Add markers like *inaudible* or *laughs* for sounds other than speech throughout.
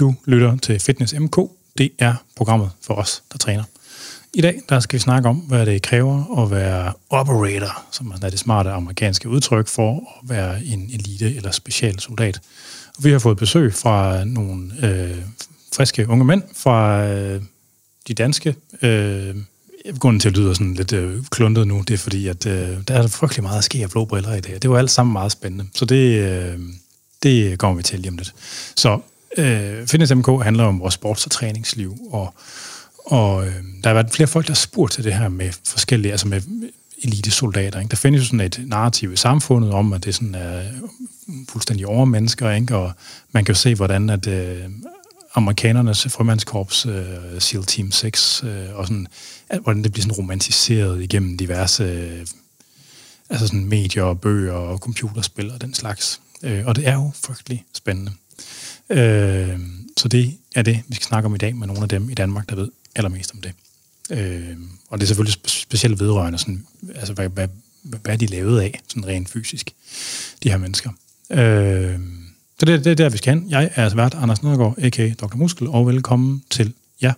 Du lytter til Fitness MK. Det er programmet for os, der træner. I dag der skal vi snakke om, hvad det kræver at være operator, som er det smarte amerikanske udtryk for at være en elite- eller specialsoldat. Og vi har fået besøg fra nogle øh, friske unge mænd fra øh, de danske. Øh, grunden til, at det lyder sådan lidt øh, kluntet nu, det er fordi, at øh, der er frygtelig meget at ske af blå briller i dag. Det var alt sammen meget spændende. Så det, øh, det kommer vi til lige om lidt. Så øh, Fitness MK handler om vores sports- og træningsliv, og, og øh, der har været flere folk, der har spurgt til det her med forskellige, altså med elitesoldater. Ikke? Der findes jo sådan et narrativ i samfundet om, at det sådan er fuldstændig overmennesker, ikke? og man kan jo se, hvordan at øh, amerikanernes frømandskorps, øh, SEAL Team 6, øh, og sådan, at, hvordan det bliver sådan romantiseret igennem diverse øh, altså sådan medier og bøger og computerspil og den slags. Øh, og det er jo frygtelig spændende. Øh, så det er det, vi skal snakke om i dag med nogle af dem i Danmark, der ved allermest om det. Øh, og det er selvfølgelig spe- specielt vedrørende, sådan, altså hvad, hvad, hvad er de lavet af, sådan rent fysisk, de her mennesker. Øh, så det, det er der, vi skal hen. Jeg er altså vært Anders Nedergaard, a.k.a. Dr. Muskel, og velkommen til jer,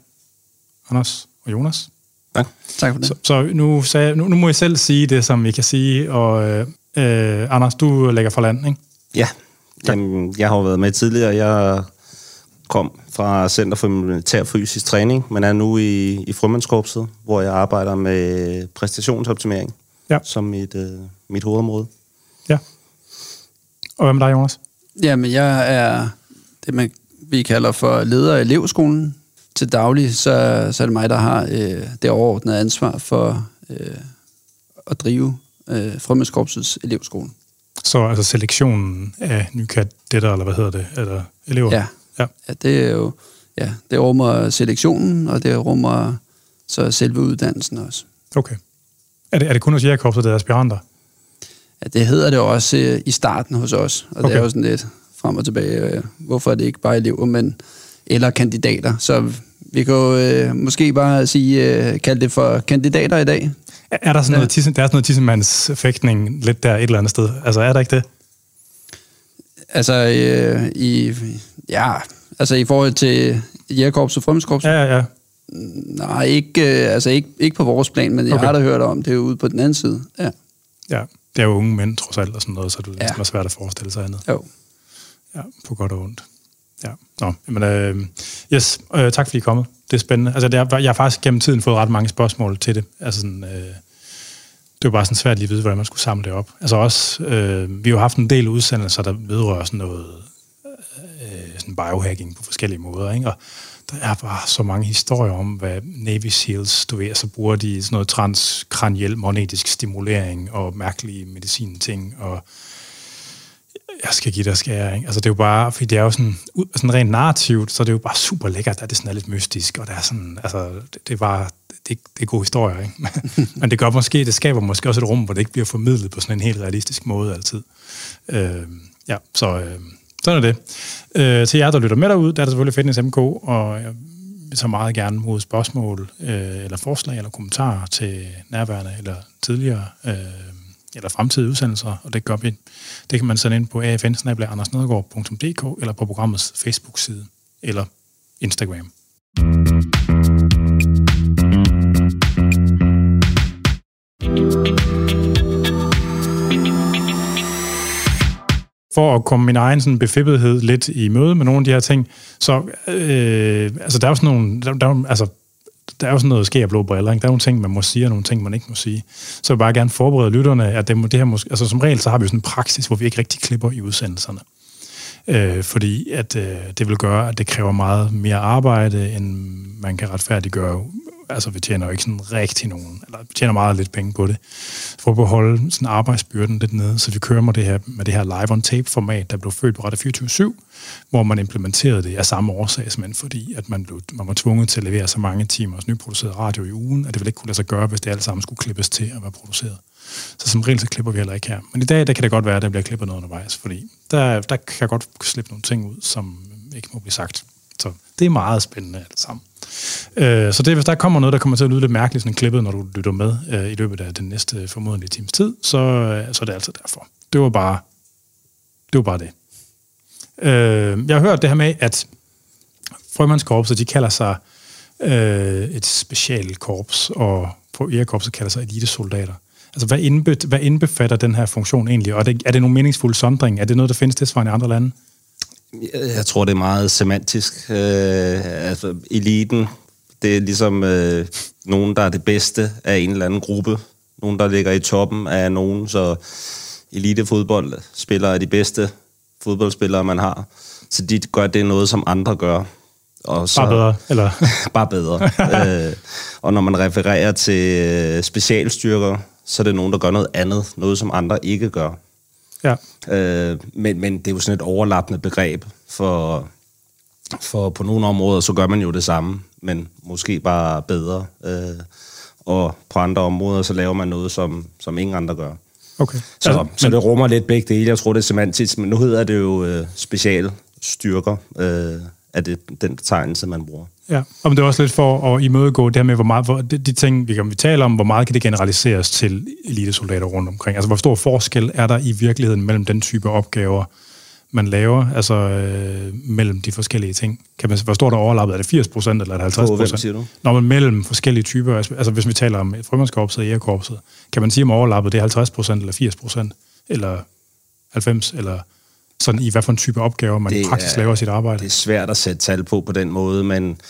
Anders og Jonas. Tak. Tak for det. Så, så nu, sagde, nu, nu må jeg selv sige det, som vi kan sige, og øh, øh, Anders, du lægger fra land, ikke? Ja, Jamen, jeg har jo været med tidligere. Jeg kom fra Center for Militær Fysisk Træning, men er nu i, i Frømandskorpset, hvor jeg arbejder med præstationsoptimering Ja. som mit, øh, mit hovedområde. Ja. Og hvad med dig, Jonas? Jamen, jeg er det, man, vi kalder for leder af elevskolen. Til daglig, så, så er det mig, der har øh, det overordnede ansvar for øh, at drive øh, Frømandskorpsets elevskole. Så altså selektionen af nye kadetter, eller hvad hedder det, eller elever? Ja. Ja. ja, det er jo, ja, det rummer selektionen, og det rummer så selve uddannelsen også. Okay. Er det, er det kun hos jægerkorpset, der er aspiranter? Ja, det hedder det også øh, i starten hos os, og. Okay. det er jo sådan lidt frem og tilbage. Øh, hvorfor er det ikke bare elever, men eller kandidater? Så vi kan jo øh, måske bare sige, øh, kalde det for kandidater i dag. Er, er der sådan noget, tisse, der er sådan noget tissemandsfægtning lidt der et eller andet sted? Altså er der ikke det? Altså øh, i, ja, altså i forhold til jægerkorps og frømskorps, ja. Ja, ja, nej, ikke, øh, altså ikke, ikke på vores plan, men jeg Okay. har da hørt om det ude på den anden side. Ja, ja. Det er jo unge mænd, trods alt, og sådan noget, så det er Ja. næsten svært at forestille sig andet. jo. Ja, på godt og ondt. Ja. Nå, jamen, øh, yes, øh, tak fordi I er kommet. Det er spændende. Altså, det er, jeg har faktisk gennem tiden fået ret mange spørgsmål til det. Altså, sådan, øh, det var bare sådan svært lige at vide, hvordan man skulle samle det op. Altså også, øh, vi har jo haft en del udsendelser, der vedrører sådan noget øh, sådan biohacking på forskellige måder, ikke? Og der er bare så mange historier om, hvad Navy SEALs, du ved, så bruger de sådan noget transkraniel magnetisk stimulering og mærkelige medicinting, og jeg skal give dig skære, ikke? Altså det er jo bare, fordi det er jo sådan, sådan rent narrativt, så er det jo bare super lækkert, at det sådan er lidt mystisk, og det er sådan, altså, det, det er bare, det, det er gode historier, ikke? Men *laughs* det gør måske, det skaber måske også et rum, hvor det ikke bliver formidlet på sådan en helt realistisk måde altid. Øh, ja, så øh, sådan er det. Øh, til jer, der lytter med derude, der er der selvfølgelig Fitness MK, og jeg vil så meget gerne mod spørgsmål, øh, eller forslag, eller kommentarer til nærværende, eller tidligere, øh, eller fremtidige udsendelser, og det gør vi. Det kan man sende ind på afn eller på programmets Facebook-side, eller Instagram. for at komme min egen sådan befippethed lidt i møde med nogle af de her ting, så øh, altså, der er jo sådan nogle, der, der, altså, der er jo sådan noget sker blå briller, ikke? Der er nogle ting, man må sige, og nogle ting, man ikke må sige. Så jeg vil bare gerne forberede lytterne, at det, det her måske, altså som regel, så har vi jo sådan en praksis, hvor vi ikke rigtig klipper i udsendelserne. Øh, fordi at øh, det vil gøre, at det kræver meget mere arbejde, end man kan retfærdiggøre. Altså, vi tjener jo ikke sådan rigtig nogen, eller vi tjener meget lidt penge på det. For at beholde sådan arbejdsbyrden lidt nede, så vi kører med det her, med det her live-on-tape-format, der blev født på Radio 24 hvor man implementerede det af samme årsag, simpelthen fordi at man, blev, man var tvunget til at levere så mange timers nyproduceret radio i ugen, at det ville ikke kunne lade sig gøre, hvis det alt sammen skulle klippes til at være produceret. Så som regel, så klipper vi heller ikke her. Men i dag, der kan det godt være, at der bliver klippet noget undervejs, fordi der, der kan godt slippe nogle ting ud, som ikke må blive sagt. Så det er meget spændende alt sammen. Øh, så det, hvis der kommer noget, der kommer til at lyde lidt mærkeligt, sådan klippet, når du lytter med øh, i løbet af den næste formodentlige times tid, så, øh, så er det altid derfor. Det var bare det. Var bare det. Øh, jeg har hørt det her med, at frømandskorpset, de kalder sig øh, et specialkorps, og på ærekorpset kalder sig elitesoldater. Altså, hvad, indbe, hvad indbefatter den her funktion egentlig? Og er det, er det nogen meningsfuld sondring? Er det noget, der findes tilsvarende i andre lande? Jeg, tror, det er meget semantisk. Øh, altså, eliten, det er ligesom øh, nogen, der er det bedste af en eller anden gruppe. Nogen, der ligger i toppen af nogen, så elitefodboldspillere er de bedste fodboldspillere, man har. Så de gør det noget, som andre gør. Og så, bare bedre, eller? *laughs* bare bedre. øh, og når man refererer til øh, specialstyrker, så er det nogen, der gør noget andet. Noget, som andre ikke gør. Ja. Øh, men, men det er jo sådan et overlappende begreb, for, for på nogle områder, så gør man jo det samme, men måske bare bedre. Øh, og på andre områder, så laver man noget, som, som ingen andre gør. Okay. Så, altså, så men... det rummer lidt begge dele. Jeg tror, det er semantisk, men nu hedder det jo øh, specialstyrker, øh, af det, den betegnelse, man bruger. Ja, og det er også lidt for at imødegå det her med, hvor meget, hvor, de, de ting, vi kan vi tale om, hvor meget kan det generaliseres til elitesoldater rundt omkring? Altså, hvor stor forskel er der i virkeligheden mellem den type opgaver, man laver, altså øh, mellem de forskellige ting? Kan man, hvor stort er overlappet? Er det 80 procent, eller er det 50 procent? siger du? Når man mellem forskellige typer, altså, altså hvis vi taler om frømandskorpset og jægerkorpset, kan man sige om overlappet, det er 50 procent, eller 80 procent, eller 90, eller sådan i hvad for en type opgaver, man det praktisk er, laver sit arbejde? Det er svært at sætte tal på på den måde, men,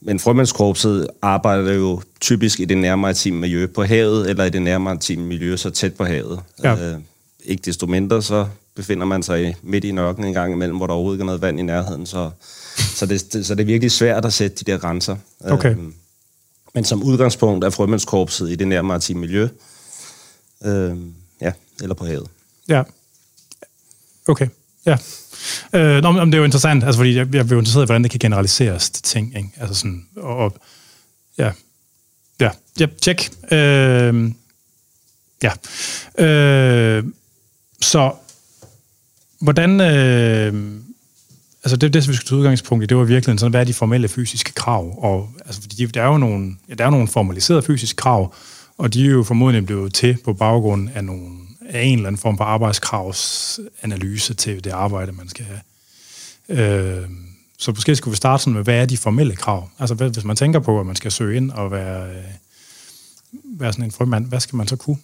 men frømandskorpset arbejder jo typisk i det nærmaritime miljø på havet, eller i det nærmaritime miljø så tæt på havet. Ja. Øh, ikke desto mindre, så befinder man sig midt i nørken en gang imellem, hvor der overhovedet ikke er noget vand i nærheden, så, så, det, det, så det er virkelig svært at sætte de der grænser. Okay. Øh, men som udgangspunkt er frømandskorpset i det nærmaritime miljø, øh, ja, eller på havet. Ja, okay. Ja. Øh, nå, men det er jo interessant, altså, fordi jeg, jeg er jo interesseret i, hvordan det kan generaliseres til ting. Ikke? Altså sådan, og, og, ja. Ja, ja tjek. Øh, ja. Øh, så, hvordan... Øh, altså det, det, som vi skulle tage udgangspunkt i, det var virkelig sådan, hvad er de formelle fysiske krav? Og, altså, fordi der er jo nogle, ja, der er nogle formaliserede fysiske krav, og de er jo formodentlig blevet til på baggrund af nogle af en eller anden form for arbejdskravsanalyse til det arbejde, man skal have. Øh, så måske skulle vi starte sådan med, hvad er de formelle krav? Altså hvis man tænker på, at man skal søge ind og være, øh, være sådan en frømand, hvad skal man så kunne?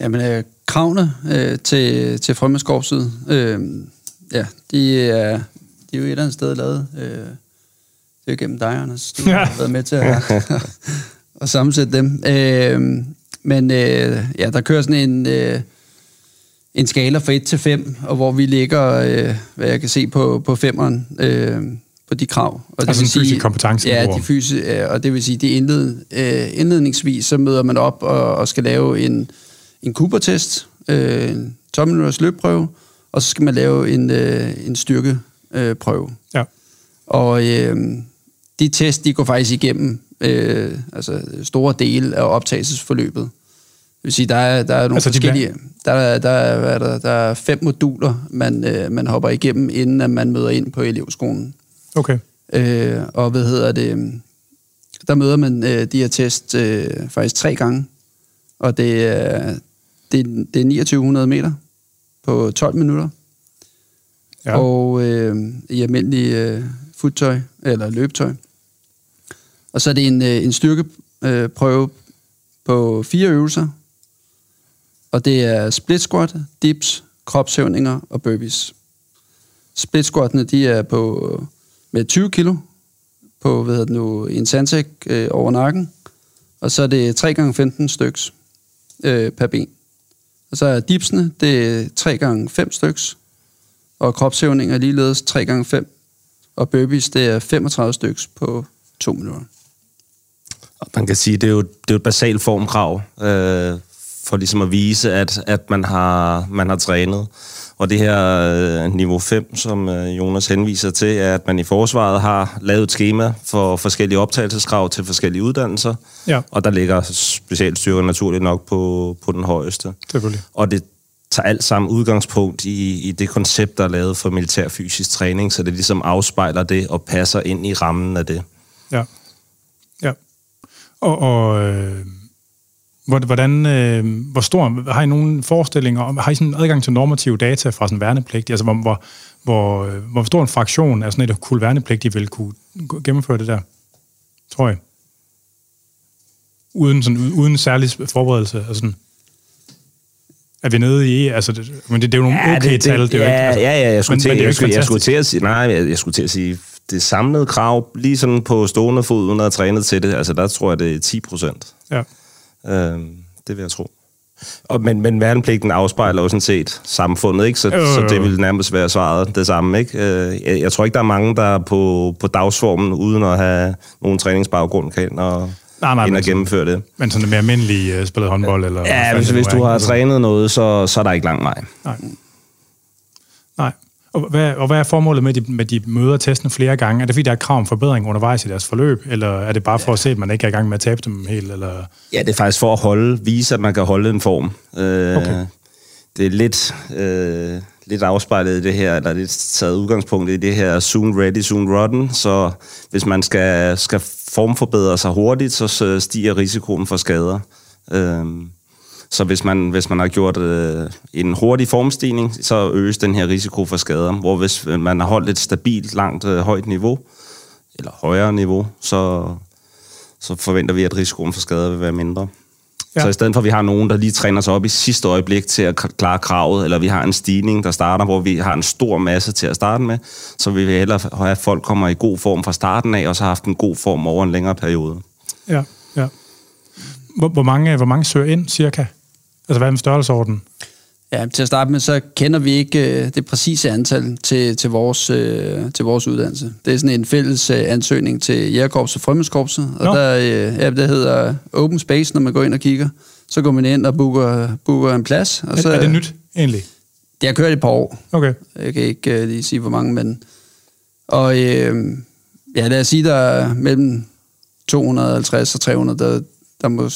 Jamen, øh, kravene øh, til, til frømandskorpset, øh, ja, de er, de er jo et eller andet sted lavet. Øh, det er jo gennem dig, Anders. Du *laughs* har været med til at, *laughs* at sammensætte dem. Øh, men øh, ja, der kører sådan en, øh, en skala fra 1 til 5, og hvor vi ligger, øh, hvad jeg kan se på, på femeren, øh, på de krav. Og altså det vil sige, kompetence. Ja, de fysiske, og det vil sige, det indled, øh, indledningsvis, så møder man op og, og skal lave en, en Cooper-test, øh, en 12 minutters løbprøve, og så skal man lave en, øh, en styrkeprøve. Øh, ja. Og øh, de test, de går faktisk igennem øh, altså store dele af optagelsesforløbet. Det vil sige, der er, der er nogle altså, forskellige... Der, er, der, er, der, der er fem moduler, man, øh, man hopper igennem, inden at man møder ind på elevskolen. Okay. Øh, og hvad hedder det... Der møder man øh, de her test øh, faktisk tre gange. Og det er, det, det er 2900 meter på 12 minutter. Ja. Og øh, i almindelig øh, futtøj, eller løbetøj. Og så er det en, øh, en styrkeprøve øh, på fire øvelser. Og det er split squat, dips, kropshævninger og burpees. Split squattene, de er på øh, med 20 kilo på hvad hedder det nu, en sandsæk øh, over nakken. Og så er det 3 gange 15 styks øh, per ben. Og så er dipsene, det er 3 gange 5 styks. Og kropshævninger ligeledes 3 gange 5 Og burpees, det er 35 styks på 2 minutter. Man kan sige, det er jo, det er jo et basalt formkrav, øh, for ligesom at vise, at, at man, har, man har trænet. Og det her øh, niveau 5, som øh, Jonas henviser til, er, at man i forsvaret har lavet et schema for forskellige optagelseskrav til forskellige uddannelser. Ja. Og der ligger specialstyrker naturligt nok på, på den højeste. Selvfølgelig. Og det tager alt sammen udgangspunkt i, i det koncept, der er lavet for militær fysisk træning, så det ligesom afspejler det og passer ind i rammen af det. Ja. Og, og øh, Hvordan, øh, hvor stor, har I nogle forestillinger om, har I sådan adgang til normative data fra sådan værnepligt? Altså, hvor, hvor, hvor, hvor stor en fraktion af sådan et kul værnepligt, vil kunne gennemføre det der? Tror jeg. Uden, sådan, uden særlig forberedelse. Altså sådan. Er vi nede i, altså, det, men det, det er jo nogle ja, okay det, tal, det, det er ja, ikke, altså, ja, ja, jeg skulle, men, til, men jeg, skulle, jeg skulle til at sige, nej, jeg, jeg skulle til at sige, det samlede krav, lige sådan på stående fod, uden at have trænet til det, altså der tror jeg, det er 10 procent. Ja. Øhm, det vil jeg tro. Og, men, men værnepligten afspejler jo sådan set samfundet, ikke? Så, øh, så det vil nærmest være svaret det samme. Ikke? Øh, jeg, jeg tror ikke, der er mange, der er på, på dagsformen, uden at have nogen træningsbaggrund, kan og, nej, nej, ind og gennemføre det. Men sådan mere almindelig uh, spillet håndbold? Eller ja, hvis, hvis du har trænet noget, så, så er der ikke lang vej. Nej. Nej. Og hvad, og hvad er formålet med, at de, med de møder testen flere gange? Er det fordi, der er krav om forbedring undervejs i deres forløb, eller er det bare for ja. at se, at man ikke er i gang med at tabe dem helt? Eller? Ja, det er faktisk for at holde, vise, at man kan holde en form. Øh, okay. Det er lidt, øh, lidt afspejlet i det her, eller lidt taget udgangspunkt i det her soon ready, soon rotten, så hvis man skal, skal formforbedre sig hurtigt, så stiger risikoen for skader. Øh, så hvis man, hvis man har gjort øh, en hurtig formstigning, så øges den her risiko for skader. Hvor hvis man har holdt et stabilt, langt, øh, højt niveau, eller højere niveau, så, så forventer vi, at risikoen for skader vil være mindre. Ja. Så i stedet for, at vi har nogen, der lige træner sig op i sidste øjeblik til at klare kravet, eller vi har en stigning, der starter, hvor vi har en stor masse til at starte med, så vil vi hellere have, at folk kommer i god form fra starten af, og så har haft en god form over en længere periode. Ja, ja. Hvor, hvor, mange, hvor mange søger ind, cirka? Altså, hvad er en størrelsesorden? Ja, til at starte med, så kender vi ikke øh, det præcise antal til, til, vores, øh, til vores uddannelse. Det er sådan en fælles øh, ansøgning til Jægerkorps og Frømandskorpset, og no. der, ja, det hedder Open Space, når man går ind og kigger. Så går man ind og booker, booker en plads. Og er, så, er det nyt, egentlig? Det har kørt et par år. Okay. Jeg kan ikke øh, lige sige, hvor mange, men... Og øh, ja, lad os sige, der er mellem 250 og 300, der, der må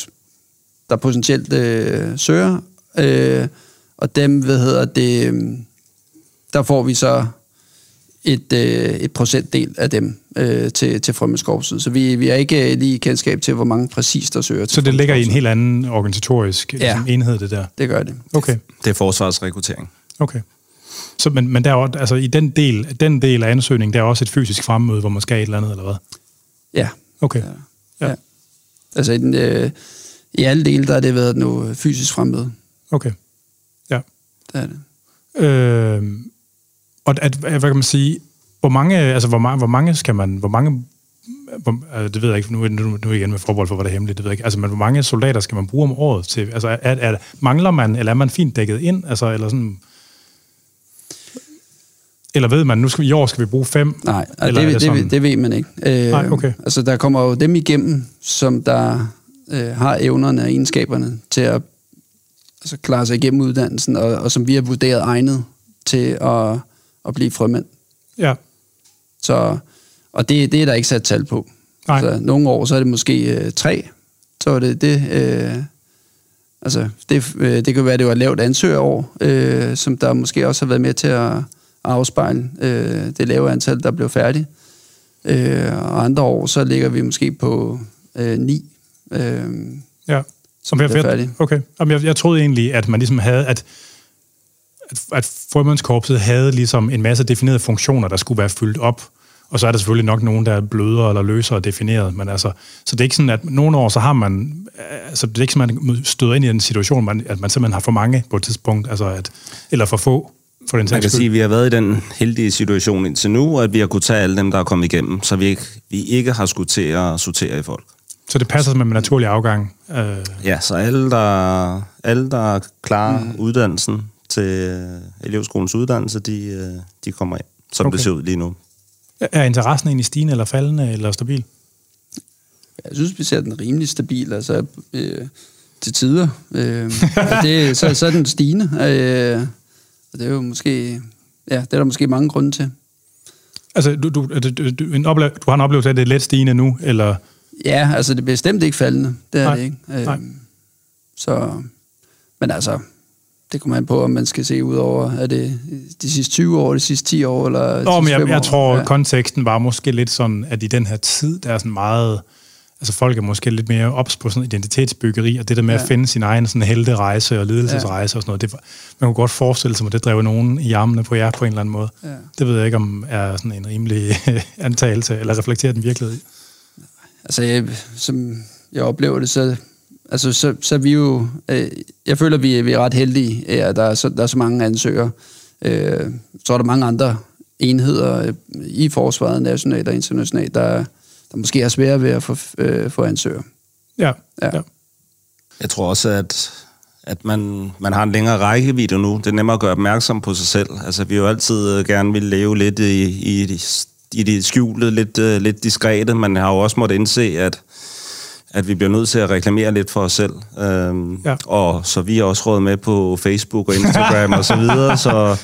der potentielt øh, søger, øh, og dem, hvad hedder det, øh, der får vi så et, øh, et procentdel af dem øh, til, til Frømmeskorpset. Så vi, vi har ikke lige kendskab til, hvor mange præcis der søger til Så det ligger i en helt anden organisatorisk ja, ligesom, enhed, det der? det gør det. Okay. Det er forsvarsrekruttering. Okay. Så, men, men der er også, altså, i den del, den del af ansøgningen, der er også et fysisk fremmøde, hvor man skal et eller andet, eller hvad? Ja. Okay. Ja. ja. Altså i den, øh, i alle dele, der har det været noget fysisk fremmøde. Okay. Ja. Det er det. Øh, og at, hvad kan man sige, hvor mange, altså hvor mange, hvor mange skal man, hvor mange, hvor, altså, det ved jeg ikke, nu, nu, nu igen med forbold for, hvad det er hemmeligt, det ved jeg ikke, altså men hvor mange soldater skal man bruge om året til, altså er, er, mangler man, eller er man fint dækket ind, altså eller sådan, eller ved man, nu skal vi, i år skal vi bruge fem? Nej, eller det, det, det, det, det ved man ikke. Øh, Nej, okay. Altså der kommer jo dem igennem, som der øh, har evnerne og egenskaberne til at altså, klare sig igennem uddannelsen, og, og som vi har vurderet egnet til at, at blive frømænd. Ja. Så, og det, det er der ikke sat tal på. Nej. Altså, nogle år, så er det måske øh, tre, så er det det... Øh, altså, det, øh, det kan være, at det var et lavt ansøgerår, øh, som der måske også har været med til at afspejle øh, det lave antal, der blev færdigt. Øh, og andre år, så ligger vi måske på øh, ni Øh, ja, som jeg, jeg, okay. Jamen, jeg, jeg troede egentlig, at man ligesom havde, at, at, at frømandskorpset havde ligesom en masse definerede funktioner, der skulle være fyldt op, og så er der selvfølgelig nok nogen, der er blødere eller løsere defineret, men altså, så det er ikke sådan, at nogle år, så har man, altså det er ikke sådan, at man støder ind i den situation, man, at man simpelthen har for mange på et tidspunkt, altså at, eller for få, for den Man kan sige, at vi har været i den heldige situation indtil nu, at vi har kunnet tage alle dem, der er kommet igennem, så vi ikke, vi ikke har skulle til at sortere i folk. Så det passer med naturlig afgang? Øh. Ja, så alle, der, alle, der klarer mm. uddannelsen til øh, elevskolens uddannelse, de, øh, de kommer ind, som okay. det ser ud lige nu. Er interessen egentlig stigende, eller faldende, eller stabil? Jeg synes, vi ser den rimelig stabil, altså øh, til tider. Øh, det, så, så er den stigende. Øh, og det er jo måske, ja, det er der måske mange grunde til. Altså, du, du, du, du, en ople- du har en oplevelse af, at det er let stigende nu, eller Ja, altså det er bestemt ikke faldende. Det er Nej. det ikke. Nej. Øhm, så, men altså, det kommer an på, om man skal se ud over, er det de sidste 20 år, de sidste 10 år, eller Nå, men jeg, jeg tror, ja. konteksten var måske lidt sådan, at i den her tid, der er sådan meget, altså folk er måske lidt mere ops på sådan identitetsbyggeri, og det der med ja. at finde sin egen sådan helterejse og ledelsesrejse ja. og sådan noget. Det, man kunne godt forestille sig, at det drev nogen i armene på jer på en eller anden måde. Ja. Det ved jeg ikke, om er sådan en rimelig *laughs* antagelse, eller reflekterer den virkelighed. Altså, jeg, som jeg oplever det, så, altså, så, så er vi jo... Øh, jeg føler, vi, vi er ret heldige, at der er så, der er så mange ansøgere. Øh, så er der mange andre enheder øh, i forsvaret, nationalt og internationalt, der, der måske er svære ved at få, øh, få ansøgere. Ja, ja. ja. Jeg tror også, at, at man, man har en længere rækkevidde nu. Det er nemmere at gøre opmærksom på sig selv. Altså, vi jo altid øh, gerne vil leve lidt i, i, i det skjulte, lidt, uh, lidt diskrete. Man har jo også måttet indse, at at vi bliver nødt til at reklamere lidt for os selv. Øhm, ja. Og så vi er også råd med på Facebook og Instagram og så *laughs* videre. Så,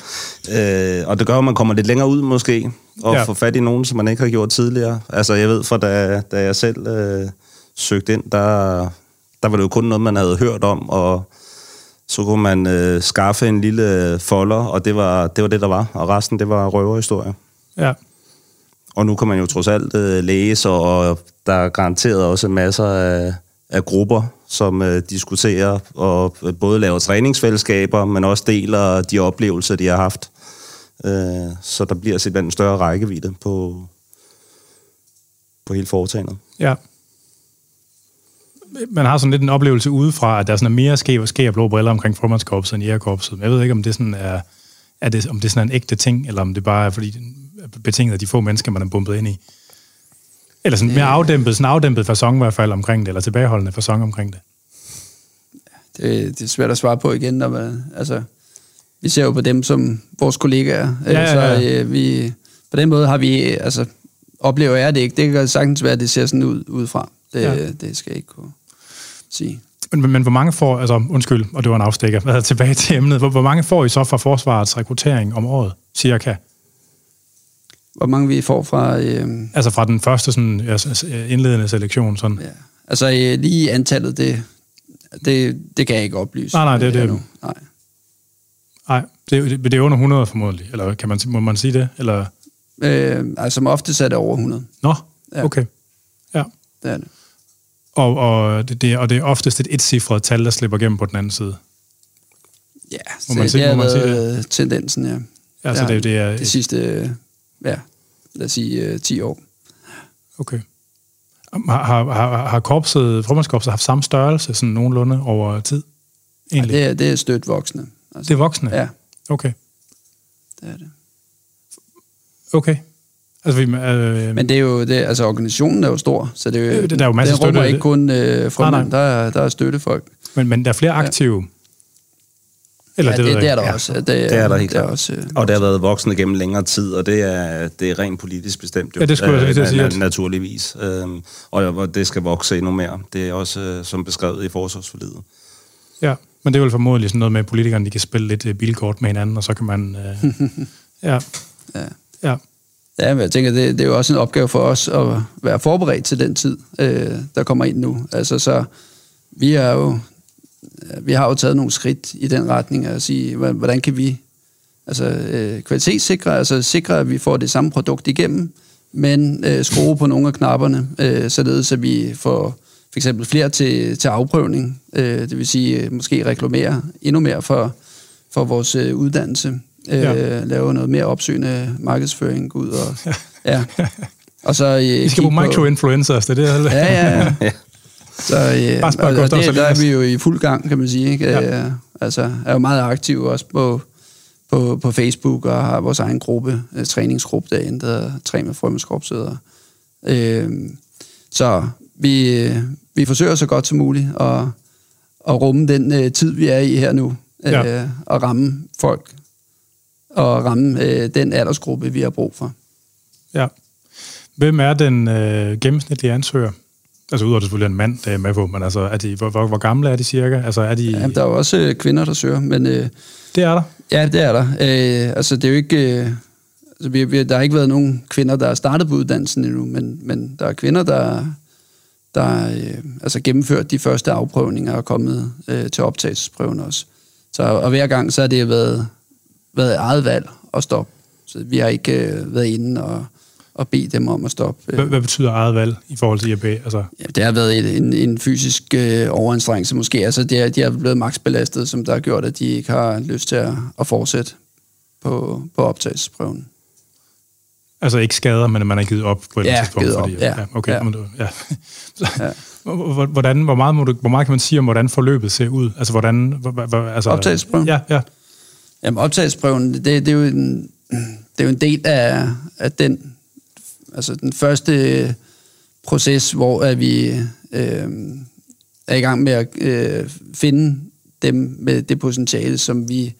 øh, og det gør, at man kommer lidt længere ud måske, og ja. får fat i nogen, som man ikke har gjort tidligere. Altså jeg ved, for da, da jeg selv øh, søgte ind, der, der var det jo kun noget, man havde hørt om, og så kunne man øh, skaffe en lille folder, og det var, det var det, der var. Og resten, det var røverhistorie. Ja. Og nu kan man jo trods alt øh, læse, og der er garanteret også masser af, af grupper, som øh, diskuterer og øh, både laver træningsfællesskaber, men også deler de oplevelser, de har haft. Øh, så der bliver simpelthen en større rækkevidde på, på hele foretagendet. Ja. Man har sådan lidt en oplevelse udefra, at der er sådan mere ske og ske blå briller omkring formandskorpset end jægerkorpset. Jeg ved ikke, om det, sådan er, er det, om det er sådan en ægte ting, eller om det bare er fordi betinget af de få mennesker, man er bumpet ind i. Eller sådan mere afdæmpet, sådan afdæmpet fasong i hvert fald omkring det, eller tilbageholdende fasong omkring det. Det, det er svært at svare på igen, når man, altså, vi ser jo på dem som vores kollegaer, ja, ja, ja. så øh, vi, på den måde har vi, altså, oplever jeg det ikke. Det kan sagtens være, at det ser sådan ud udefra. Det, ja. det skal jeg ikke kunne sige. Men, men, men hvor mange får, altså undskyld, og det var en afstikker, tilbage til emnet, hvor, hvor mange får I så fra forsvarets rekruttering om året, cirka? Hvor mange vi får fra... Øh, altså fra den første sådan, indledende selektion? Sådan. Ja. Altså øh, lige antallet, det, det, det kan jeg ikke oplyse. Nej, nej, det er det. Nu. Nej. Nej, det, det, er under 100 formodentlig, eller kan man, må man sige det? Eller? Øh, altså som ofte er det over 100. Nå, ja. okay. Ja. Det er det. Og, og, det, det, og det er oftest et etcifret tal, der slipper igennem på den anden side. Ja, må man det, sige, det må man sige det? tendensen, ja. Ja, så det, det er... Det sidste ja, lad os sige, øh, 10 år. Okay. Har, har, har korpset, formandskorpset haft samme størrelse, sådan nogenlunde over tid? Egentlig? Ja, det, er, det er stødt voksne. Altså, det er voksne? Ja. Okay. Det er det. Okay. Altså, vi, øh, Men det er jo, det, altså organisationen er jo stor, så det, er jo, det, der er jo masser det rummer ikke kun øh, formand, der er, der er støttefolk. Men, men der er flere aktive ja. Eller ja, det, det, det er der ja. også. Det, det er der helt klart. Også, øh, og det har været voksne gennem længere tid, og det er, det er rent politisk bestemt. Jo, ja, det skulle jeg øh, sige. Naturligvis. Øh, og det skal vokse endnu mere. Det er også øh, som beskrevet i forsvarsforlidet. Ja, men det er vel formodentlig sådan noget med, at politikerne de kan spille lidt øh, bilkort med hinanden, og så kan man... Øh, *laughs* ja. ja. Ja. Ja, men jeg tænker, det, det er jo også en opgave for os at være forberedt til den tid, øh, der kommer ind nu. Altså, så vi er jo vi har jo taget nogle skridt i den retning at sige, hvordan kan vi altså, øh, kvalitetssikre, altså sikre, at vi får det samme produkt igennem, men øh, skrue på nogle af knapperne, øh, således at vi får for eksempel flere til, til afprøvning, øh, det vil sige øh, måske reklamere endnu mere for, for vores øh, uddannelse, øh, ja. lave noget mere opsøgende markedsføring, ud og ja. Og så, øh, I skal bruge micro-influencers, det er det? Ja, ja, ja. Så øh, Bare spørg, altså, det, der er vi jo i fuld gang, kan man sige. Ikke? Ja. Øh, altså, er jo meget aktiv også på, på, på Facebook og har vores egen gruppe, øh, træningsgruppe derinde, der hedder Træ med Frømandskorpset. Øh, så vi, vi forsøger så godt som muligt at, at rumme den øh, tid, vi er i her nu, øh, ja. og ramme folk, og ramme øh, den aldersgruppe, vi har brug for. Ja. Hvem er den øh, gennemsnitlige ansøger? Altså udover det selvfølgelig en mand, der er med på, men altså, er de, hvor, hvor, hvor gamle er de cirka? Altså, er de... Ja, der er jo også øh, kvinder, der søger, men... Øh, det er der? Ja, det er der. Øh, altså, det er jo ikke... Øh, altså, vi, vi, der har ikke været nogen kvinder, der er startet på uddannelsen endnu, men, men der er kvinder, der der øh, altså gennemført de første afprøvninger og kommet øh, til optagelsesprøven også. Så, og hver gang så har det været, været eget valg at stoppe. Så vi har ikke øh, været inde og og bede dem om at stoppe. Hvad, hvad betyder eget valg i forhold til IAB? Altså... Ja, det har været en, en fysisk øh, overanstrengelse måske. Altså, det er, de er blevet maksbelastet, som der har gjort, at de ikke har lyst til at, at fortsætte på, på optagelsesprøven. Altså ikke skader, men man har givet op på et ja, tidspunkt? Givet op, fordi, ja. ja. Okay, ja. Men, ja. *laughs* ja. hvordan, hvor, meget må du, hvor meget kan man sige om, hvordan forløbet ser ud? Altså, hvordan... Altså, Optagelsesprøven? Ja, ja. Jamen, optagelsesprøven, det, det, er jo en, det er jo en del af, af den, altså den første proces, hvor at vi øh, er i gang med at øh, finde dem med det potentiale, som vi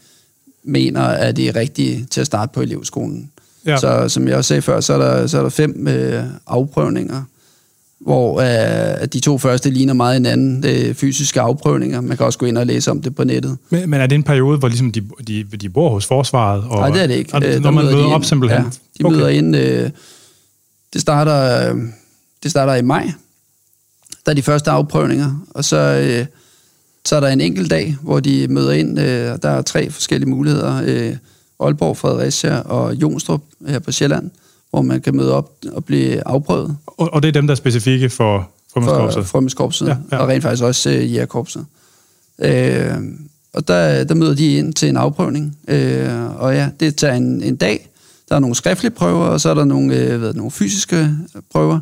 mener er det rigtige til at starte på elevskolen. Ja. Så som jeg også sagde før, så er der, så er der fem øh, afprøvninger, hvor øh, de to første ligner meget hinanden. Det er fysiske afprøvninger. Man kan også gå ind og læse om det på nettet. Men, men er det en periode, hvor ligesom de, de, de bor hos forsvaret? Og, Nej, det er det ikke. Og, når man møder op simpelthen? Ja, de okay. møder ind... Øh, det, starter, øh, det starter i maj. Der er de første afprøvninger, og så... Øh, så er der en enkelt dag, hvor de møder ind. Øh, der er tre forskellige muligheder. Øh, Aalborg, Fredericia og Jonstrup her på Sjælland, hvor man kan møde op og blive afprøvet. Og, og det er dem, der er specifikke for Frømandskorpset? For Frømandskorpset, ja, ja. og rent faktisk også uh, Jægerkorpset. Øh, og der, der møder de ind til en afprøvning, øh, og ja, det tager en, en dag. Der er nogle skriftlige prøver, og så er der nogle, øh, hvad, nogle fysiske prøver.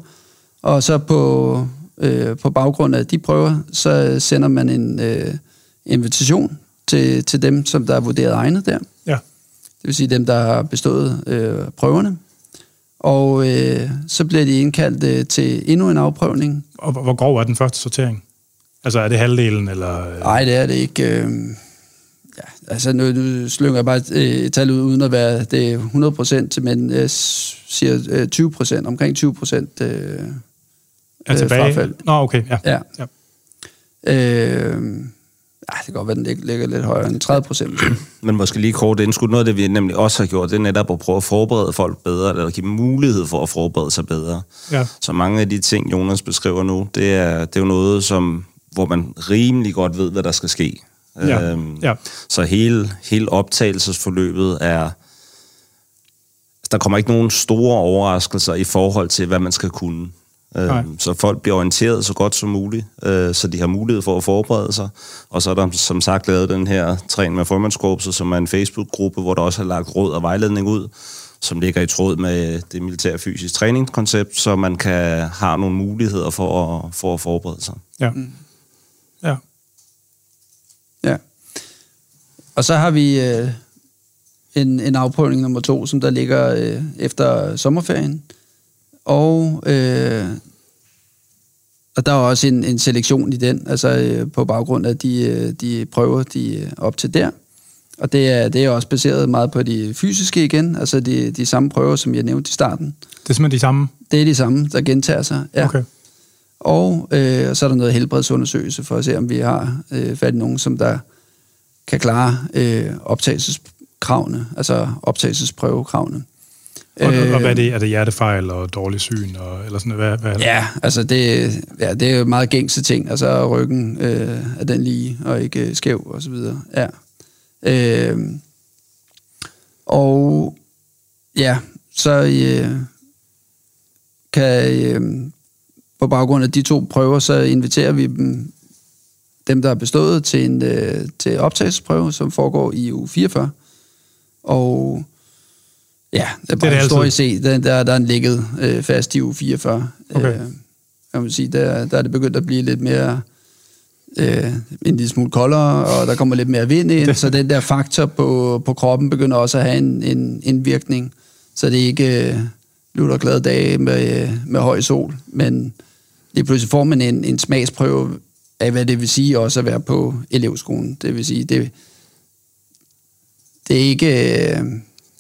Og så på, øh, på baggrund af de prøver, så sender man en øh, invitation til, til dem, som der er vurderet egnet der. Ja. Det vil sige dem, der har bestået øh, prøverne. Og øh, så bliver de indkaldt øh, til endnu en afprøvning. Og hvor grov er den første sortering? Altså er det halvdelen, eller? Nej, det er det ikke. Øh, ja, altså nu, nu slynger jeg bare øh, et tal ud, uden at være det 100 procent, men jeg siger øh, 20 procent, omkring 20 procent øh, er tilbage? Frafald. Nå, okay, ja. ja. ja. Øh, Ja, det kan godt være, den ligger lidt højere end 30 procent. *clears throat* Men måske lige kort indskud. Noget af det, vi nemlig også har gjort, det er netop at prøve at forberede folk bedre, eller give mulighed for at forberede sig bedre. Ja. Så mange af de ting, Jonas beskriver nu, det er, det er jo noget, som, hvor man rimelig godt ved, hvad der skal ske. Ja. Øhm, ja. Så hele, hele optagelsesforløbet er... Der kommer ikke nogen store overraskelser i forhold til, hvad man skal kunne. Nej. Så folk bliver orienteret så godt som muligt, øh, så de har mulighed for at forberede sig. Og så er der som sagt lavet den her Træn med Formandskorpset, som er en Facebook-gruppe, hvor der også er lagt råd og vejledning ud, som ligger i tråd med det militær fysisk træningskoncept, så man kan have nogle muligheder for at, for at forberede sig. Ja. Mm. Ja. Ja. Og så har vi øh, en, en afprøvning nummer to, som der ligger øh, efter sommerferien, og, øh, og der er også en, en selektion i den, altså øh, på baggrund af de, øh, de prøver, de er op til der. Og det er, det er også baseret meget på de fysiske igen, altså de, de samme prøver, som jeg nævnte i starten. Det er simpelthen de samme? Det er de samme, der gentager sig, ja. Okay. Og øh, så er der noget helbredsundersøgelse for at se, om vi har øh, fat i nogen, som der kan klare øh, optagelseskravene, altså optagelsesprøvekravene. Og, øh, og hvad er det? Er det hjertefejl og dårlig syn? Og, eller sådan, hvad, hvad ja, altså det, ja, det er jo meget gængse ting. Altså ryggen øh, er den lige og ikke øh, skæv og så videre. Ja. Øh, og ja, så øh, kan øh, på baggrund af de to prøver, så inviterer vi dem, dem der er bestået til en øh, til optagelsesprøve, som foregår i uge 44. Og Ja, det er bare det er historisk set. Der, der, der er en ligget øh, fast i uge 44. Okay. Øh, kan man sige, der, der er det begyndt at blive lidt mere øh, en lille smule koldere, og der kommer lidt mere vind ind, så den der faktor på, på kroppen begynder også at have en, en, en virkning. Så det er ikke øh, lutter glade dage med, med høj sol, men lige pludselig får man en, en smagsprøve af, hvad det vil sige også at være på elevskolen. Det vil sige, det, det er ikke... Øh,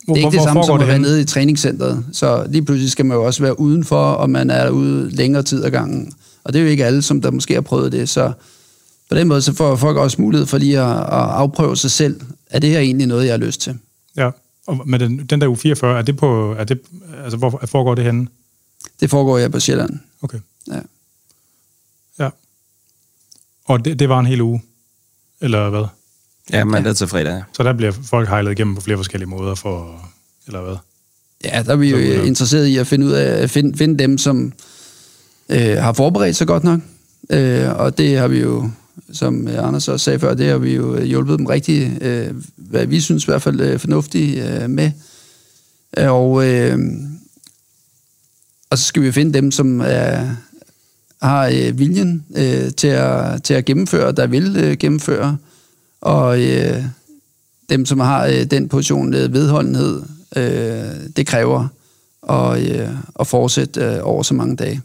det er ikke det samme som at være nede i træningscenteret. Så lige pludselig skal man jo også være udenfor, og man er ude længere tid ad gangen. Og det er jo ikke alle, som der måske har prøvet det. Så på den måde så får folk også mulighed for lige at, at afprøve sig selv. Er det her egentlig noget, jeg har lyst til? Ja, og med den, den der u 44, er det på, er det, altså hvor foregår det henne? Det foregår jeg på Sjælland. Okay. Ja. Ja. Og det, det var en hel uge? Eller hvad? Ja, mandag til fredag. Så der bliver folk hejlet igennem på flere forskellige måder for, eller hvad? Ja, der er vi jo Så, ja. interesseret i at finde ud af finde, finde dem, som øh, har forberedt sig godt nok. Øh, og det har vi jo, som Anders også sagde før, det har vi jo hjulpet dem rigtig, øh, hvad vi synes i hvert fald øh, fornuftigt øh, med. Og, øh, og så skal vi finde dem, som er, har øh, viljen øh, til, at, til at gennemføre, der vil øh, gennemføre. Og øh, dem, som har øh, den position øh, vedholdenhed, øh, det kræver at, øh, at fortsætte øh, over så mange dage.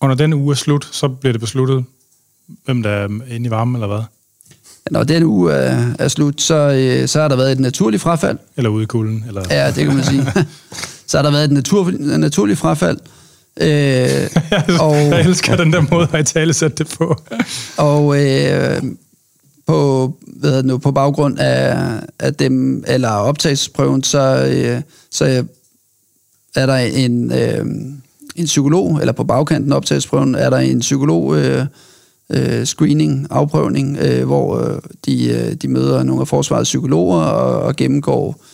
Og når den uge er slut, så bliver det besluttet, hvem der er inde i varmen, eller hvad? Når den uge er, er slut, så, øh, så har der været et naturligt frafald. Eller ude i kulden, eller... Ja, det kan man sige. *laughs* så har der været et natur, naturligt frafald. Øh, *laughs* og, jeg elsker den der måde at i tale sætte det på. og øh, på, hvad nu, på baggrund af, af dem, eller optagelsesprøven, så, øh, så er der en, øh, en psykolog, eller på bagkanten af optagelsesprøven, er der en psykolog øh, øh, screening, afprøvning, øh, hvor øh, de, øh, de møder nogle af forsvarets psykologer og, og gennemgår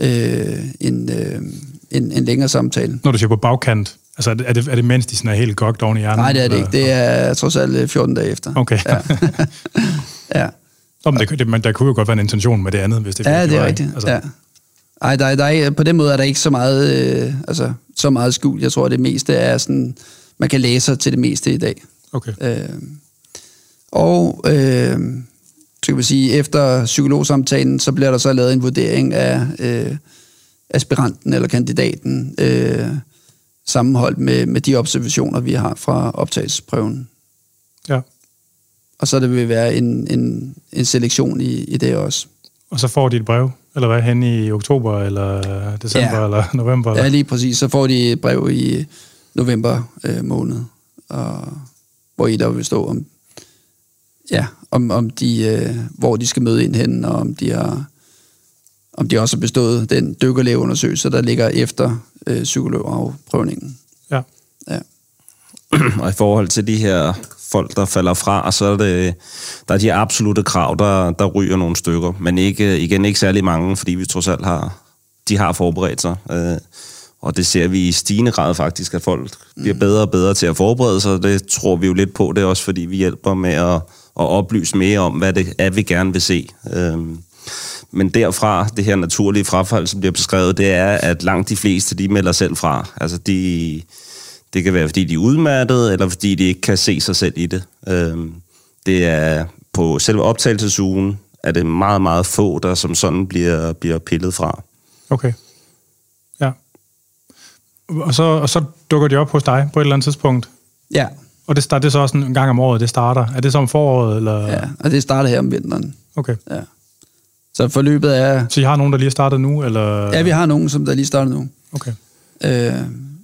øh, en, øh, en, en længere samtale. Når du siger på bagkant, altså er det, er det, mens de sådan er helt gogt oven i hjernen? Nej, det er det eller? ikke. Det er trods alt 14 dage efter. Okay. Ja. *laughs* ja. Nå, men det, men der kunne jo godt være en intention med det andet, hvis det Ja, det er rigtigt. Altså, Ja. Ej, der, er- der er, på den måde er der ikke så meget, øh, altså, så meget skjul. Jeg tror, det meste er sådan, man kan læse sig til det meste i dag. Okay. Øh, og øh, så kan man sige, efter psykologsamtalen, så bliver der så lavet en vurdering af øh, aspiranten eller kandidaten, øh, sammenholdt med, med de observationer, vi har fra optagelsesprøven. Ja. Og så det vil være en, en, en selektion i, i det også. Og så får de et brev, eller hvad, hen i oktober, eller december, Ja. eller november? Eller? Ja, lige præcis. Så får de et brev i november øh, måned, og, hvor i der vil stå om, ja, om, om de, øh, hvor de skal møde ind hen, og om de har om de også har bestået den dykkerlægeundersøgelse, der ligger efter øh, psykologafprøvningen. Ja. Ja. Og i forhold til de her folk, der falder fra, så er det, der er de absolute krav, der, der ryger nogle stykker. Men ikke, igen ikke særlig mange, fordi vi trods alt har, de har forberedt sig. Øh, og det ser vi i stigende grad faktisk, at folk bliver bedre og bedre til at forberede sig. Det tror vi jo lidt på. Det er også fordi, vi hjælper med at, at oplyse mere om, hvad det er, vi gerne vil se. Øh, men derfra, det her naturlige frafald, som bliver beskrevet, det er, at langt de fleste, de melder selv fra. Altså, de, det kan være, fordi de er udmattede, eller fordi de ikke kan se sig selv i det. Øhm, det er på selve optagelsesugen, er det meget, meget få, der som sådan bliver, bliver pillet fra. Okay. Ja. Og så, og så dukker de op hos dig på et eller andet tidspunkt. Ja, Og det, starter, det er så også en gang om året, det starter. Er det så om foråret, eller? ja, og det starter her om vinteren. Okay. Ja. Så forløbet er... Så I har nogen, der lige er startet nu, eller? Ja, vi har nogen, som der lige starter nu. Okay. Øh,